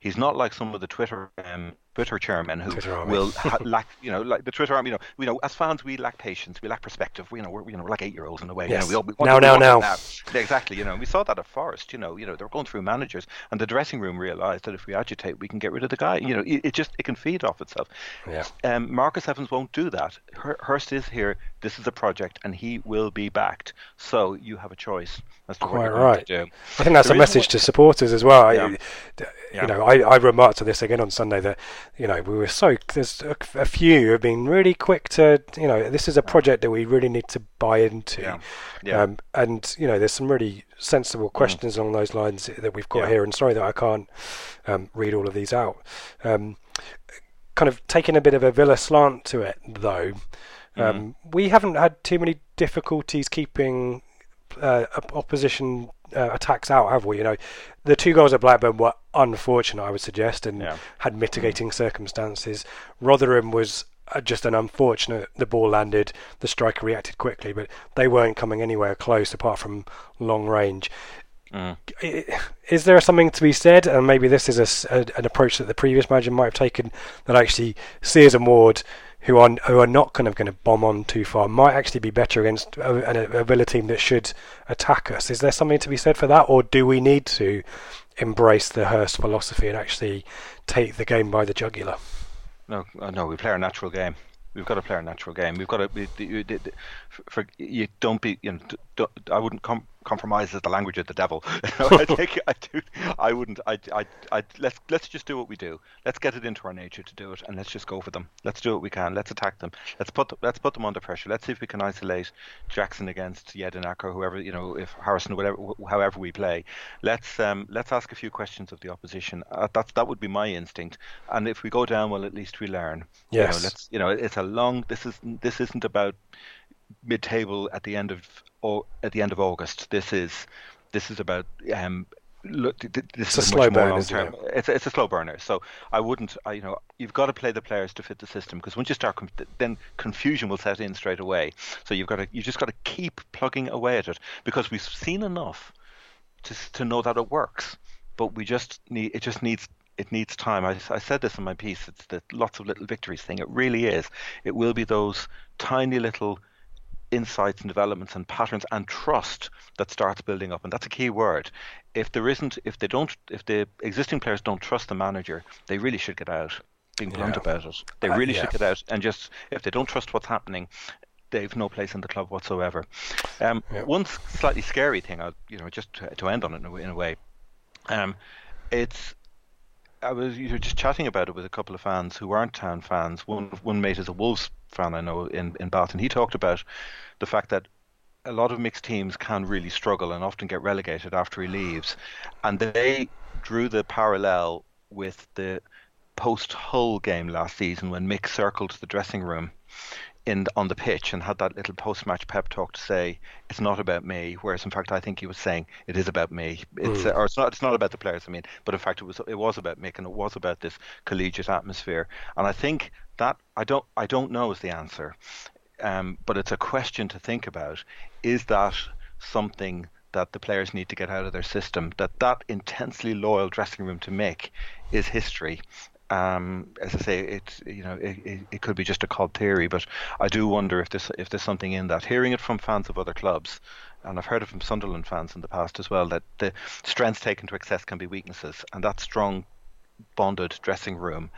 S2: He's not like some of the Twitter um, Twitter chairman who
S1: Twitter
S2: will ha- lack, you know, like the Twitter army. You know, you know, as fans, we lack patience, we lack perspective. We, you know, we're, you know, we're like eight-year-olds in a way.
S1: Yes.
S2: You know, we, all- we want
S1: Now, now, now.
S2: Exactly. You know, we saw that at Forest. You know, you know, they were going through managers, and the dressing room realised that if we agitate, we can get rid of the guy. You know, it, it just it can feed off itself.
S1: Yeah.
S2: Um, Marcus Evans won't do that. Hur- Hurst is here. This is a project, and he will be backed. So you have a choice as to what
S1: Quite
S2: you're going
S1: right.
S2: to do.
S1: I think that's
S2: There
S1: a message
S2: one-
S1: to supporters as well.
S2: Yeah.
S1: d-
S2: Yeah.
S1: You know, I, I remarked on this again on Sunday that you know we were so there's a, a few who have been really quick to you know this is a project that we really need to buy into.
S2: Yeah. Yeah.
S1: Um, and you know, there's some really sensible questions along those lines that we've got
S2: Yeah.
S1: here. And sorry that I can't um, read all of these out. Um, kind of taking a bit of a Villa slant to it, though. Um, We haven't had too many difficulties keeping uh, opposition uh, attacks out, have we? You know, the two goals at Blackburn were unfortunate, I would suggest, and
S2: Yeah.
S1: had mitigating circumstances. Rotherham was uh, just an unfortunate. The ball landed, the striker reacted quickly, but they weren't coming anywhere close apart from long range.
S2: Mm.
S1: Is there something to be said, and maybe this is a a an approach that the previous manager might have taken, that actually Sears and Ward, who are who are not kind of going to bomb on too far, might actually be better against a, a, Villa team that should attack us. Is there something to be said for that, or do we need to embrace the Hurst philosophy and actually take the game by the jugular?
S2: No, uh, no, we play our natural game. We've got to play our natural game. We've got to. We, for, you don't be. You know, don't, I wouldn't com- compromise as the language of the devil. I think I do. I wouldn't. I, I, I. Let's let's just do what we do. Let's get it into our nature to do it, and let's just go for them. Let's do what we can. Let's attack them. Let's put let's put them under pressure. Let's see if we can isolate Jackson against Jedinak or whoever you know, if Harrison, whatever, wh- however we play. Let's um let's ask a few questions of the opposition. Uh, that's that would be my instinct. And if we go down, well, at least we learn. You know,
S1: Yes.
S2: let's you know, it's a long. This is this isn't about mid-table at the end of or at the end of August. This is this is about um, look, this
S1: it's
S2: is
S1: a, slow
S2: much more
S1: burn,
S2: long
S1: isn't
S2: term.
S1: it?
S2: It's a, it's a slow burner. So I wouldn't, I, you know, you've got to play the players to fit the system because once you start, then confusion will set in straight away. So you've got to, you just got to keep plugging away at it because we've seen enough to to know that it works, but we just need, it just needs. It needs time. I, I said this in my piece. It's the lots of little victories thing. It really is. It will be those tiny little insights and developments and patterns and trust that starts building up and that's a key word if there isn't if they don't if the existing players don't trust the manager they really should get out being blunt
S1: Yeah.
S2: about it they
S1: Uh,
S2: really
S1: yeah.
S2: should get out and just if they don't trust what's happening they've no place in the club whatsoever um,
S1: Yeah.
S2: one slightly scary thing I'll, you know just to, to end on it in a, way- in a way um, it's I was you were just chatting about it with a couple of fans who aren't town fans. One one mate is a Wolves fan I know in in Bath, and he talked about the fact that a lot of Mick's teams can really struggle and often get relegated after he leaves, and they drew the parallel with the post Hull game last season when Mick circled the dressing room in on the pitch and had that little post match pep talk to say it's not about me whereas in fact I think he was saying it is about me. It's uh, or it's not it's not about the players I mean but in fact it was it was about Mick and it was about this collegiate atmosphere. And I think that I don't I don't know is the answer um, but it's a question to think about. Is that something that the players need to get out of their system? That that intensely loyal dressing room to Mick is history um, as I say, it you know it, it, it could be just a cold theory, but I do wonder if there's if there's something in that. Hearing it from fans of other clubs, and I've heard it from Sunderland fans in the past as well, that the strengths taken to excess can be weaknesses, and that strong bonded dressing room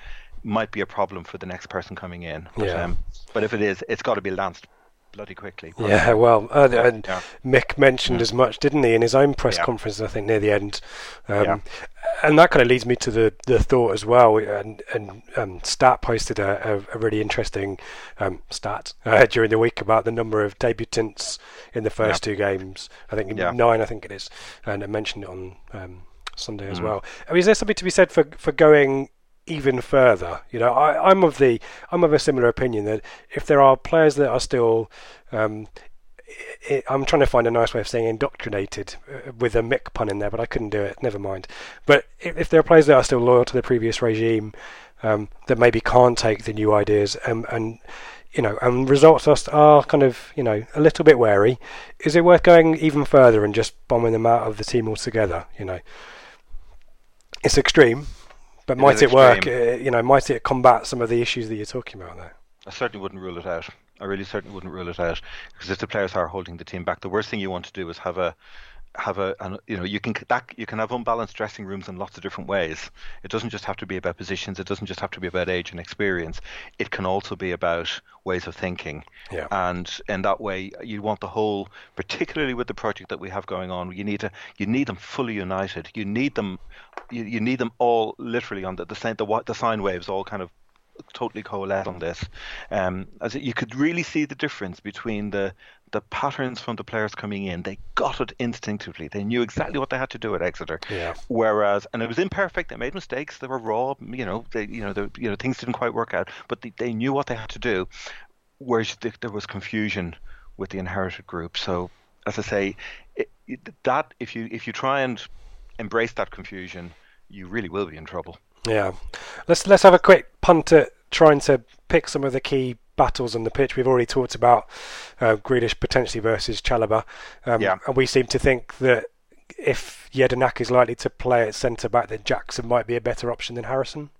S2: might be a problem for the next person coming in. But,
S1: Yeah.
S2: um, but if it is, it's got to be lanced bloody quickly.
S1: Yeah, well, uh, and
S2: Yeah.
S1: Mick mentioned
S2: Mm.
S1: as much, didn't he, in his own press
S2: Yeah.
S1: conference? I think near the end, um,
S2: Yeah.
S1: And that kind of leads me to the, the thought as well. And and um, Stat posted a, a, a really interesting um, stat uh, during the week about the number of debutants in the first two games. I think
S2: Yeah.
S1: nine, I think it is, and I mentioned it on um, Sunday as
S2: Mm.
S1: well. I mean, is there something to be said for for going? even further. You know, I, I'm of the I'm of a similar opinion that if there are players that are still um, i I'm trying to find a nice way of saying indoctrinated uh, with a Mick pun in there, but I couldn't do it. Never mind. But if, if there are players that are still loyal to the previous regime, um, that maybe can't take the new ideas, and, and you know, and results are, kind of you know a little bit wary. Is it worth going even further and just bombing them out of the team altogether? You know, it's extreme, but
S2: It
S1: might it work?
S2: extreme.
S1: Uh, you know, might it combat some of the issues that you're talking about there?
S2: I certainly wouldn't rule it out. I really certainly wouldn't rule it out because if the players are holding the team back, the worst thing you want to do is have a have a an, you know you can that you can have unbalanced dressing rooms in lots of different ways. It doesn't just have to be about positions. It doesn't just have to be about age and experience. It can also be about ways of thinking.
S1: Yeah.
S2: And in that way, you want the whole, particularly with the project that we have going on, you need to you need them fully united. You need them, you, you need them all literally on the the same the the sine waves all kind of totally coalesce on this. Um, as you could really see the difference between the the patterns from the players coming in. They got it instinctively. They knew exactly what they had to do at Exeter.
S1: Yeah.
S2: Whereas, and it was imperfect. They made mistakes. They were raw. You know, they you know the you know things didn't quite work out, but they, they knew what they had to do. Whereas th- there was confusion with the inherited group. So, as I say, it, it, that if you if you try and embrace that confusion, you really will be in trouble.
S1: Yeah, let's let's have a quick punt at trying to pick some of the key battles on the pitch. We've already talked about uh, Grealish potentially versus Chalobah, um,
S2: Yeah.
S1: and we seem to think that if Jedinak is likely to play at centre back, then Jackson might be a better option than Harrison.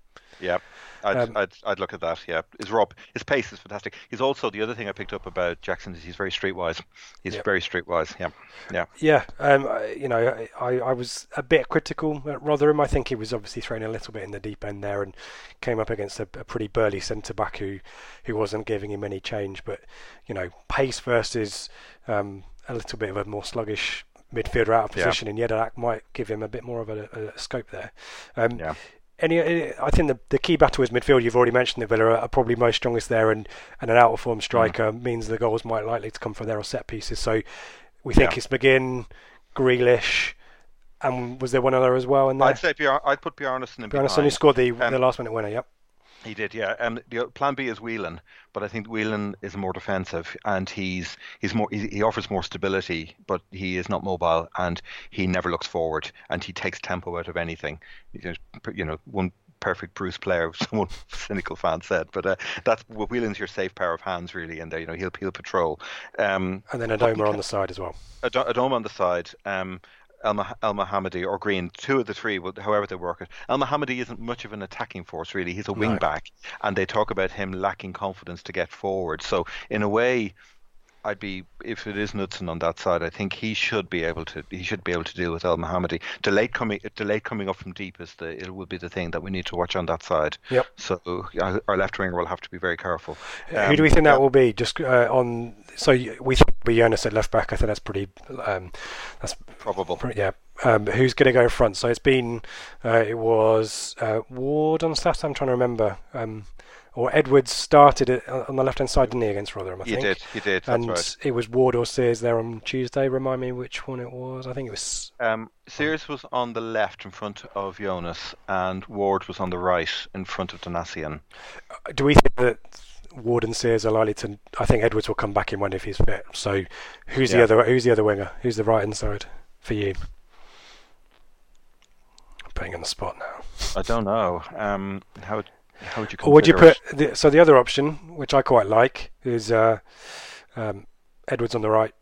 S2: Yeah, I'd,
S1: Um,
S2: I'd I'd look at that. Yeah, his Rob, his pace is fantastic. He's also the other thing I picked up about Jackson is he's very streetwise. He's very streetwise. Yeah, yeah,
S1: Yeah, um, you know, I, I was a bit critical at Rotherham. I think he was obviously thrown a little bit in the deep end there and came up against a, a pretty burly centre back who, who wasn't giving him any change. But you know, pace versus um, a little bit of a more sluggish midfielder out of
S2: Yeah.
S1: position, and Jedinak might give him a bit more of a, a scope there. Um,
S2: yeah.
S1: Any, I think the, the key battle is midfield. You've already mentioned that Villa are, probably most strongest there, and, and an out of form striker means the goals might likely to come from there or set pieces. So we think
S2: Yeah.
S1: it's McGinn, Grealish, and was there one other as well in there?
S2: I'd say Bjar- I'd put Bjarnason in
S1: Bjarnason, who scored the
S2: Um,
S1: the last minute winner. Yep.
S2: He did, yeah. Um, the plan B is Whelan, but I think Whelan is more defensive, and he's he's more he, he, offers more stability, but he is not mobile, and he never looks forward, and he takes tempo out of anything. You know, one perfect Bruce player, someone cynical fan said, but uh, that's Whelan's your safe pair of hands, really, and uh, you know he'll he'll patrol. Um,
S1: and then Adomah on the side as well.
S2: Adomah on the side. Um, El, Elmohamady or Green, two of the three, however they work it. Elmohamady isn't much of an attacking force, really. He's a wing no. back, and they talk about him lacking confidence to get forward. So, in a way, I'd be if it is Knudsen on that side. I think he should be able to. He should be able to deal with Elmohamady. Delayed coming, delayed coming up from deep is the. It will be the thing that we need to watch on that side.
S1: Yep.
S2: So our left winger will have to be very careful.
S1: Um, Who do we think that will be? Just uh, on. So we think be Jonas at left back. I think that's pretty. Um, that's
S2: probable.
S1: Pretty, yeah. Um, who's going to go in front? So it's been. Uh, it was uh, Ward on Saturday. I'm trying to remember. Um, or Edwards started it on the left hand side, didn't he, against Rotherham? I
S2: he
S1: think.
S2: did, he did.
S1: and
S2: right.
S1: it was Ward or Sears there on Tuesday. Remind me which one it was. I think it was.
S2: Um, Sears was on the left in front of Jonas, and Ward was on the right in front of Donacien.
S1: Uh, do we think that Ward and Sears are likely to? I think Edwards will come back in one if he's fit. So, who's yeah. the other? Who's the other winger? Who's the right hand side for you? Putting on the spot now.
S2: I don't know. Um, how how would you?
S1: Or would you put the, so the other option, which I quite like, is uh, um, Edwards on the right,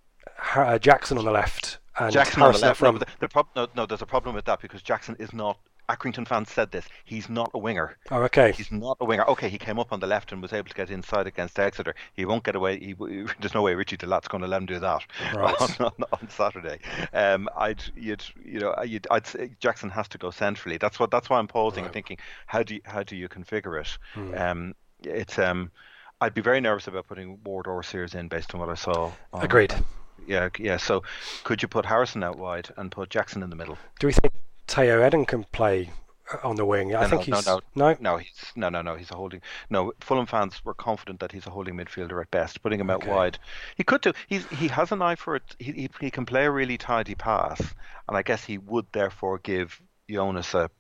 S1: uh, Jackson on the left, and
S2: Jackson
S1: Harrison
S2: on the left. No, the, the prob- no, no, there's a problem with that because Jackson is not Accrington fans said this. He's not a winger.
S1: Oh, okay.
S2: He's not a winger. Okay, he came up on the left and was able to get inside against Exeter. He won't get away. He, there's no way Ritchie De Laet's going to let him do that
S1: right.
S2: on, on, on, Saturday. Um, I'd, you'd, you know, you'd, I'd say Jackson has to go centrally. That's what. That's why I'm pausing right. and thinking, how do you, how do you configure it? Hmm. Um, it's um, I'd be very nervous about putting Ward or Sears in based on what I saw.
S1: On, Agreed.
S2: yeah, yeah. So, could you put Harrison out wide and put Jackson in the middle?
S1: Do we think Tayo Edun can play uh, on the wing. I
S2: no,
S1: think
S2: no,
S1: he's
S2: no,
S1: no,
S2: no, he's no, no, no. He's a holding. No, Fulham fans were confident that he's a holding midfielder at best. Putting him okay. out wide, he could do. He's he has an eye for it. He, he he can play a really tidy pass, and I guess he would therefore give Jonas a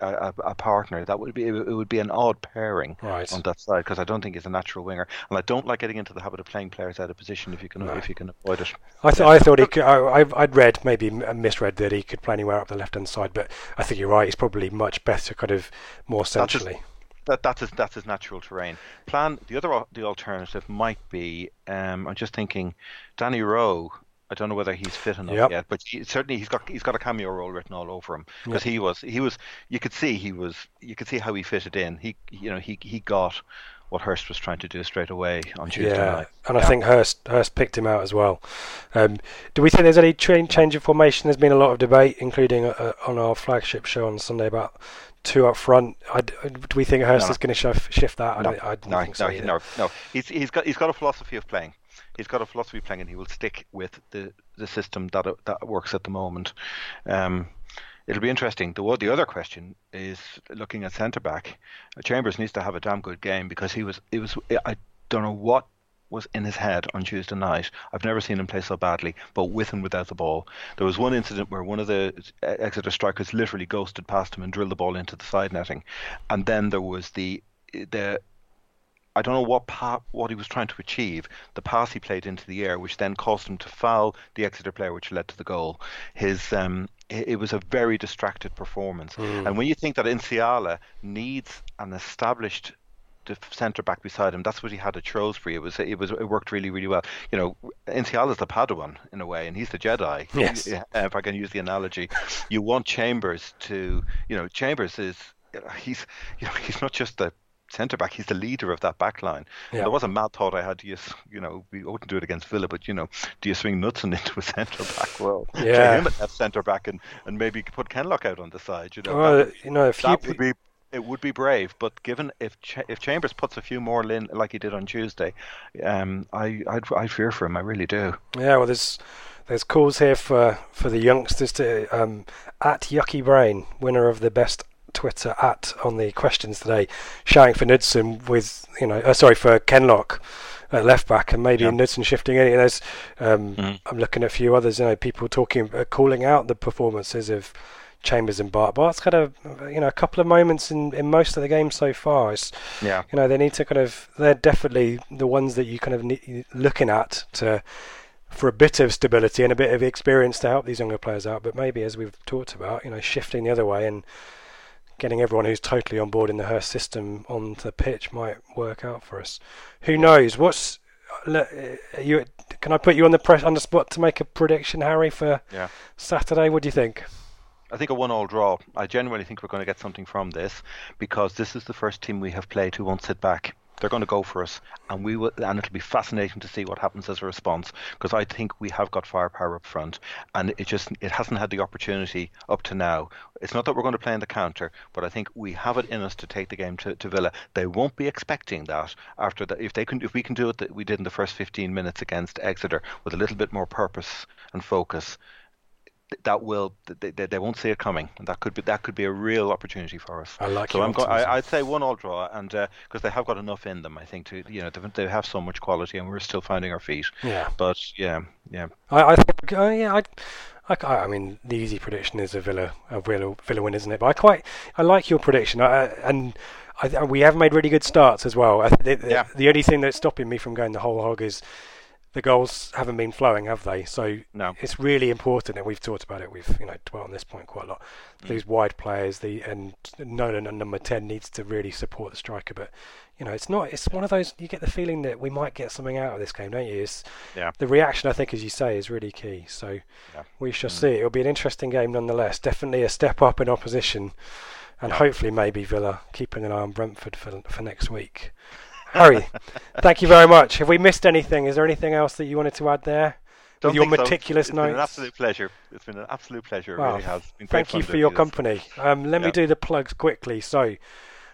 S2: a, a, partner. That would be it would be an odd pairing
S1: right.
S2: on that side because I don't think he's a natural winger, and I don't like getting into the habit of playing players out of position if you can no. if you can avoid it.
S1: I, th- yeah. I thought he could. I, would read maybe misread that he could play anywhere up the left hand side, but I think you're right. He's probably much better, kind of more centrally.
S2: That, that's his that's his natural terrain. Plan the other the alternative might be. Um, I'm just thinking, Danny Rowe I don't know whether he's fit enough
S1: yep.
S2: yet, but he, certainly he's got he's got a cameo role written all over him because yep. he was he was you could see he was you could see how he fitted in. He you know he he got what Hurst was trying to do straight away on Tuesday
S1: yeah,
S2: night.
S1: and I think Hurst Hurst picked him out as well. Um, do we think there's any change of formation? There's been a lot of debate, including uh, on our flagship show on Sunday about two up front. I, do we think Hurst no, is going to shift, shift that?
S2: No,
S1: I, I
S2: no,
S1: think so
S2: no, no, no. He's he's got he's got a philosophy of playing he's got a philosophy playing, and he will stick with the the system that that works at the moment. Um, it'll be interesting. The the other question is looking at centre back. Chambers needs to have a damn good game because he was it was I don't know what was in his head on Tuesday night. I've never seen him play so badly, but with and without the ball. There was one incident where one of the Exeter strikers literally ghosted past him and drilled the ball into the side netting, and then there was the the I don't know what pa- what he was trying to achieve. The pass he played into the air, which then caused him to foul the Exeter player, which led to the goal. His um, it, was a very distracted performance. Mm. And when you think that Nsiala needs an established centre back beside him. That's what he had at Shrewsbury. It was it was it worked really really well. You know, Nsiala is the Padawan in a way, and he's the Jedi.
S1: Yes.
S2: If I can use the analogy, you want Chambers to you know Chambers is he's you know he's not just the centre back. He's the leader of that back line. Yeah. There was a mad thought I had. Do You, you know, we wouldn't do it against Villa, but you know, do you swing Knudsen into a centre back? Well,
S1: yeah,
S2: him at centre back and, and maybe put Kenlock out on the side. You know,
S1: well, that, you know, if
S2: that
S1: you
S2: would be it would be brave, but given if Ch- if Chambers puts a few more in like he did on Tuesday, um, I I'd, I fear for him. I really do.
S1: Yeah, well, there's there's calls here for for the youngsters to um, at Yucky Brain, winner of the best Twitter at on the questions today, shouting for Knudsen with you know, uh, sorry for Kenlock at left back and maybe yeah. Knudsen shifting in. There's, um, mm-hmm. I'm looking at a few others. You know, people talking, uh, calling out the performances of Chambers and Bart. Bart's had a you know a couple of moments in, in most of the games so far. It's,
S2: Yeah.
S1: you know they need to kind of they're definitely the ones that you kind of need, looking at to for a bit of stability and a bit of experience to help these younger players out. But maybe as we've talked about, you know, shifting the other way and getting everyone who's totally on board in the Hurst system onto the pitch might work out for us. Who knows? What's you? Can I put you on the press on the spot to make a prediction, Harry, for
S2: Yeah.
S1: Saturday? What do you think?
S2: I think a one-all draw. I genuinely think we're going to get something from this because this is the first team we have played who won't sit back. They're going to go for us, and we will, and it'll be fascinating to see what happens as a response. Because I think we have got firepower up front, and it just it hasn't had the opportunity up to now. It's not that we're going to play in the counter, but I think we have it in us to take the game to, to Villa. They won't be expecting that after that. If they can, if we can do it that we did in the first 15 minutes against Exeter with a little bit more purpose and focus, that will they, they, won't see it coming and that could be that could be a real opportunity for us
S1: I like
S2: so I'm go-
S1: optimism.
S2: I, I'd say one all draw and because they have got enough in them I think to you know they, they have so much quality and we're still finding our feet
S1: Yeah.
S2: but yeah yeah
S1: I, I think, uh, yeah, I, I, I mean, the easy prediction is a Villa, a Villa, Villa win, isn't it? But I quite, I like your prediction, I, and I, we have made really good starts as well. The-
S2: Yeah.
S1: the only thing that's stopping me from going the whole hog is the goals haven't been flowing, have they? So
S2: No.
S1: it's really important, and we've talked about it. We've you know dwelt on this point quite a lot. Mm. These wide players, the and Nolan at number ten needs to really support the striker, but. You know, it's not. It's one of those. You get the feeling that we might get something out of this game, don't you? It's,
S2: Yeah.
S1: The reaction, I think, as you say, is really key. So
S2: Yeah.
S1: we shall mm. see. It'll be an interesting game nonetheless. Definitely a step up in opposition, and hopefully maybe Villa keeping an eye on Brentford for for next week. Harry, thank you very much. Have we missed anything? Is there anything else that you wanted to add there?
S2: Don't
S1: With your
S2: think so.
S1: meticulous
S2: it's been an absolute pleasure it's been an absolute pleasure it
S1: Wow.
S2: really has Been
S1: Thank you for your
S2: this.
S1: company. Um, let me do the plugs quickly. So,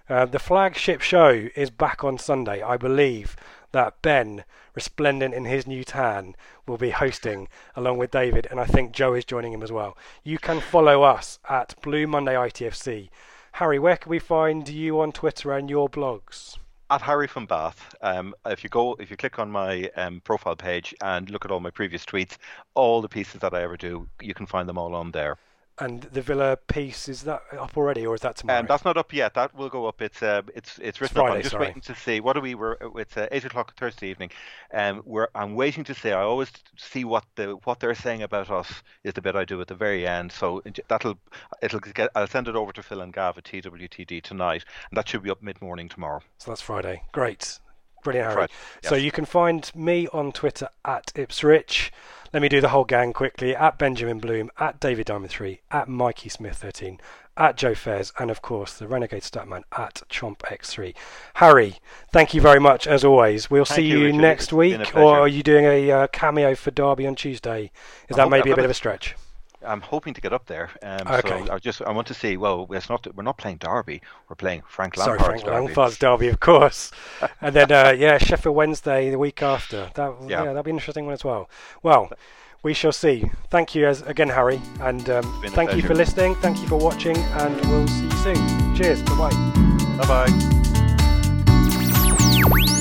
S1: uh, the flagship show is back on Sunday. I believe that Ben, resplendent in his new tan, will be hosting along with David, and I think Joe is joining him as well. You can follow us at Blue Monday ITFC. Harry, where can we find you on Twitter and your blogs?
S2: At Harry from Bath. Um, if you go, if you click on my um, profile page and look at all my previous tweets, all the pieces that I ever do, you can find them all on there.
S1: And the Villa piece is that up already, or is that tomorrow?
S2: Um, that's not up yet. That will go up. It's uh, it's it's written up.
S1: Friday,
S2: I'm just
S1: sorry.
S2: waiting to see. What do we were? It's uh, eight o'clock Thursday evening. Um, we're I'm waiting to see. I always see what the what they're saying about us is the bit I do at the very end. So that'll it'll get. I'll send it over to Phil and Gav at TWTD tonight, and that should be up mid morning tomorrow.
S1: So that's Friday. Great. Brilliant, Harry.
S2: Friday,
S1: So you can find me on Twitter at Ipsrich. Let me do the whole gang quickly. At Benjamin Bloom, at David Diamond 3, at Mikey Smith 13, at Joe Fairs, and of course the Renegade Statman at Chomp X3. Harry, thank you very much as always. We'll
S2: Thank
S1: see
S2: you, Richard.
S1: next
S2: It's been a
S1: week, or are you doing a uh, cameo for Derby on Tuesday? Is
S2: I
S1: that maybe
S2: I'm
S1: a bit of a stretch?
S2: I'm hoping to get up there. Um,
S1: Okay.
S2: So I just I want to see. Well, it's not we're not playing Derby. We're playing Frank
S1: Sorry, Frank
S2: Derby.
S1: Lampard's Derby, of course. and then, uh, yeah, Sheffield Wednesday the week after. That, yeah.
S2: Yeah.
S1: that'll be an interesting one as well. Well, we shall see. Thank you as again, Harry, and um, thank you for listening. Thank you for watching, and we'll see you soon. Cheers. Bye bye.
S2: Bye bye.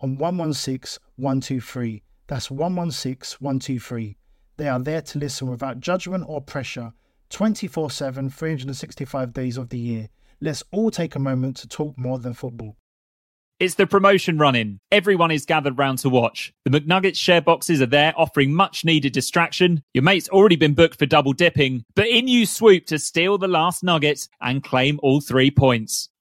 S5: on 116 123. That's 116 123. They are there to listen without judgment or pressure 24 7, 365 days of the year. Let's all take a moment to talk more than football.
S6: It's the promotion running. Everyone is gathered round to watch. The McNuggets share boxes are there offering much needed distraction. Your mate's already been booked for double dipping, but in you swoop to steal the last nugget and claim all three points.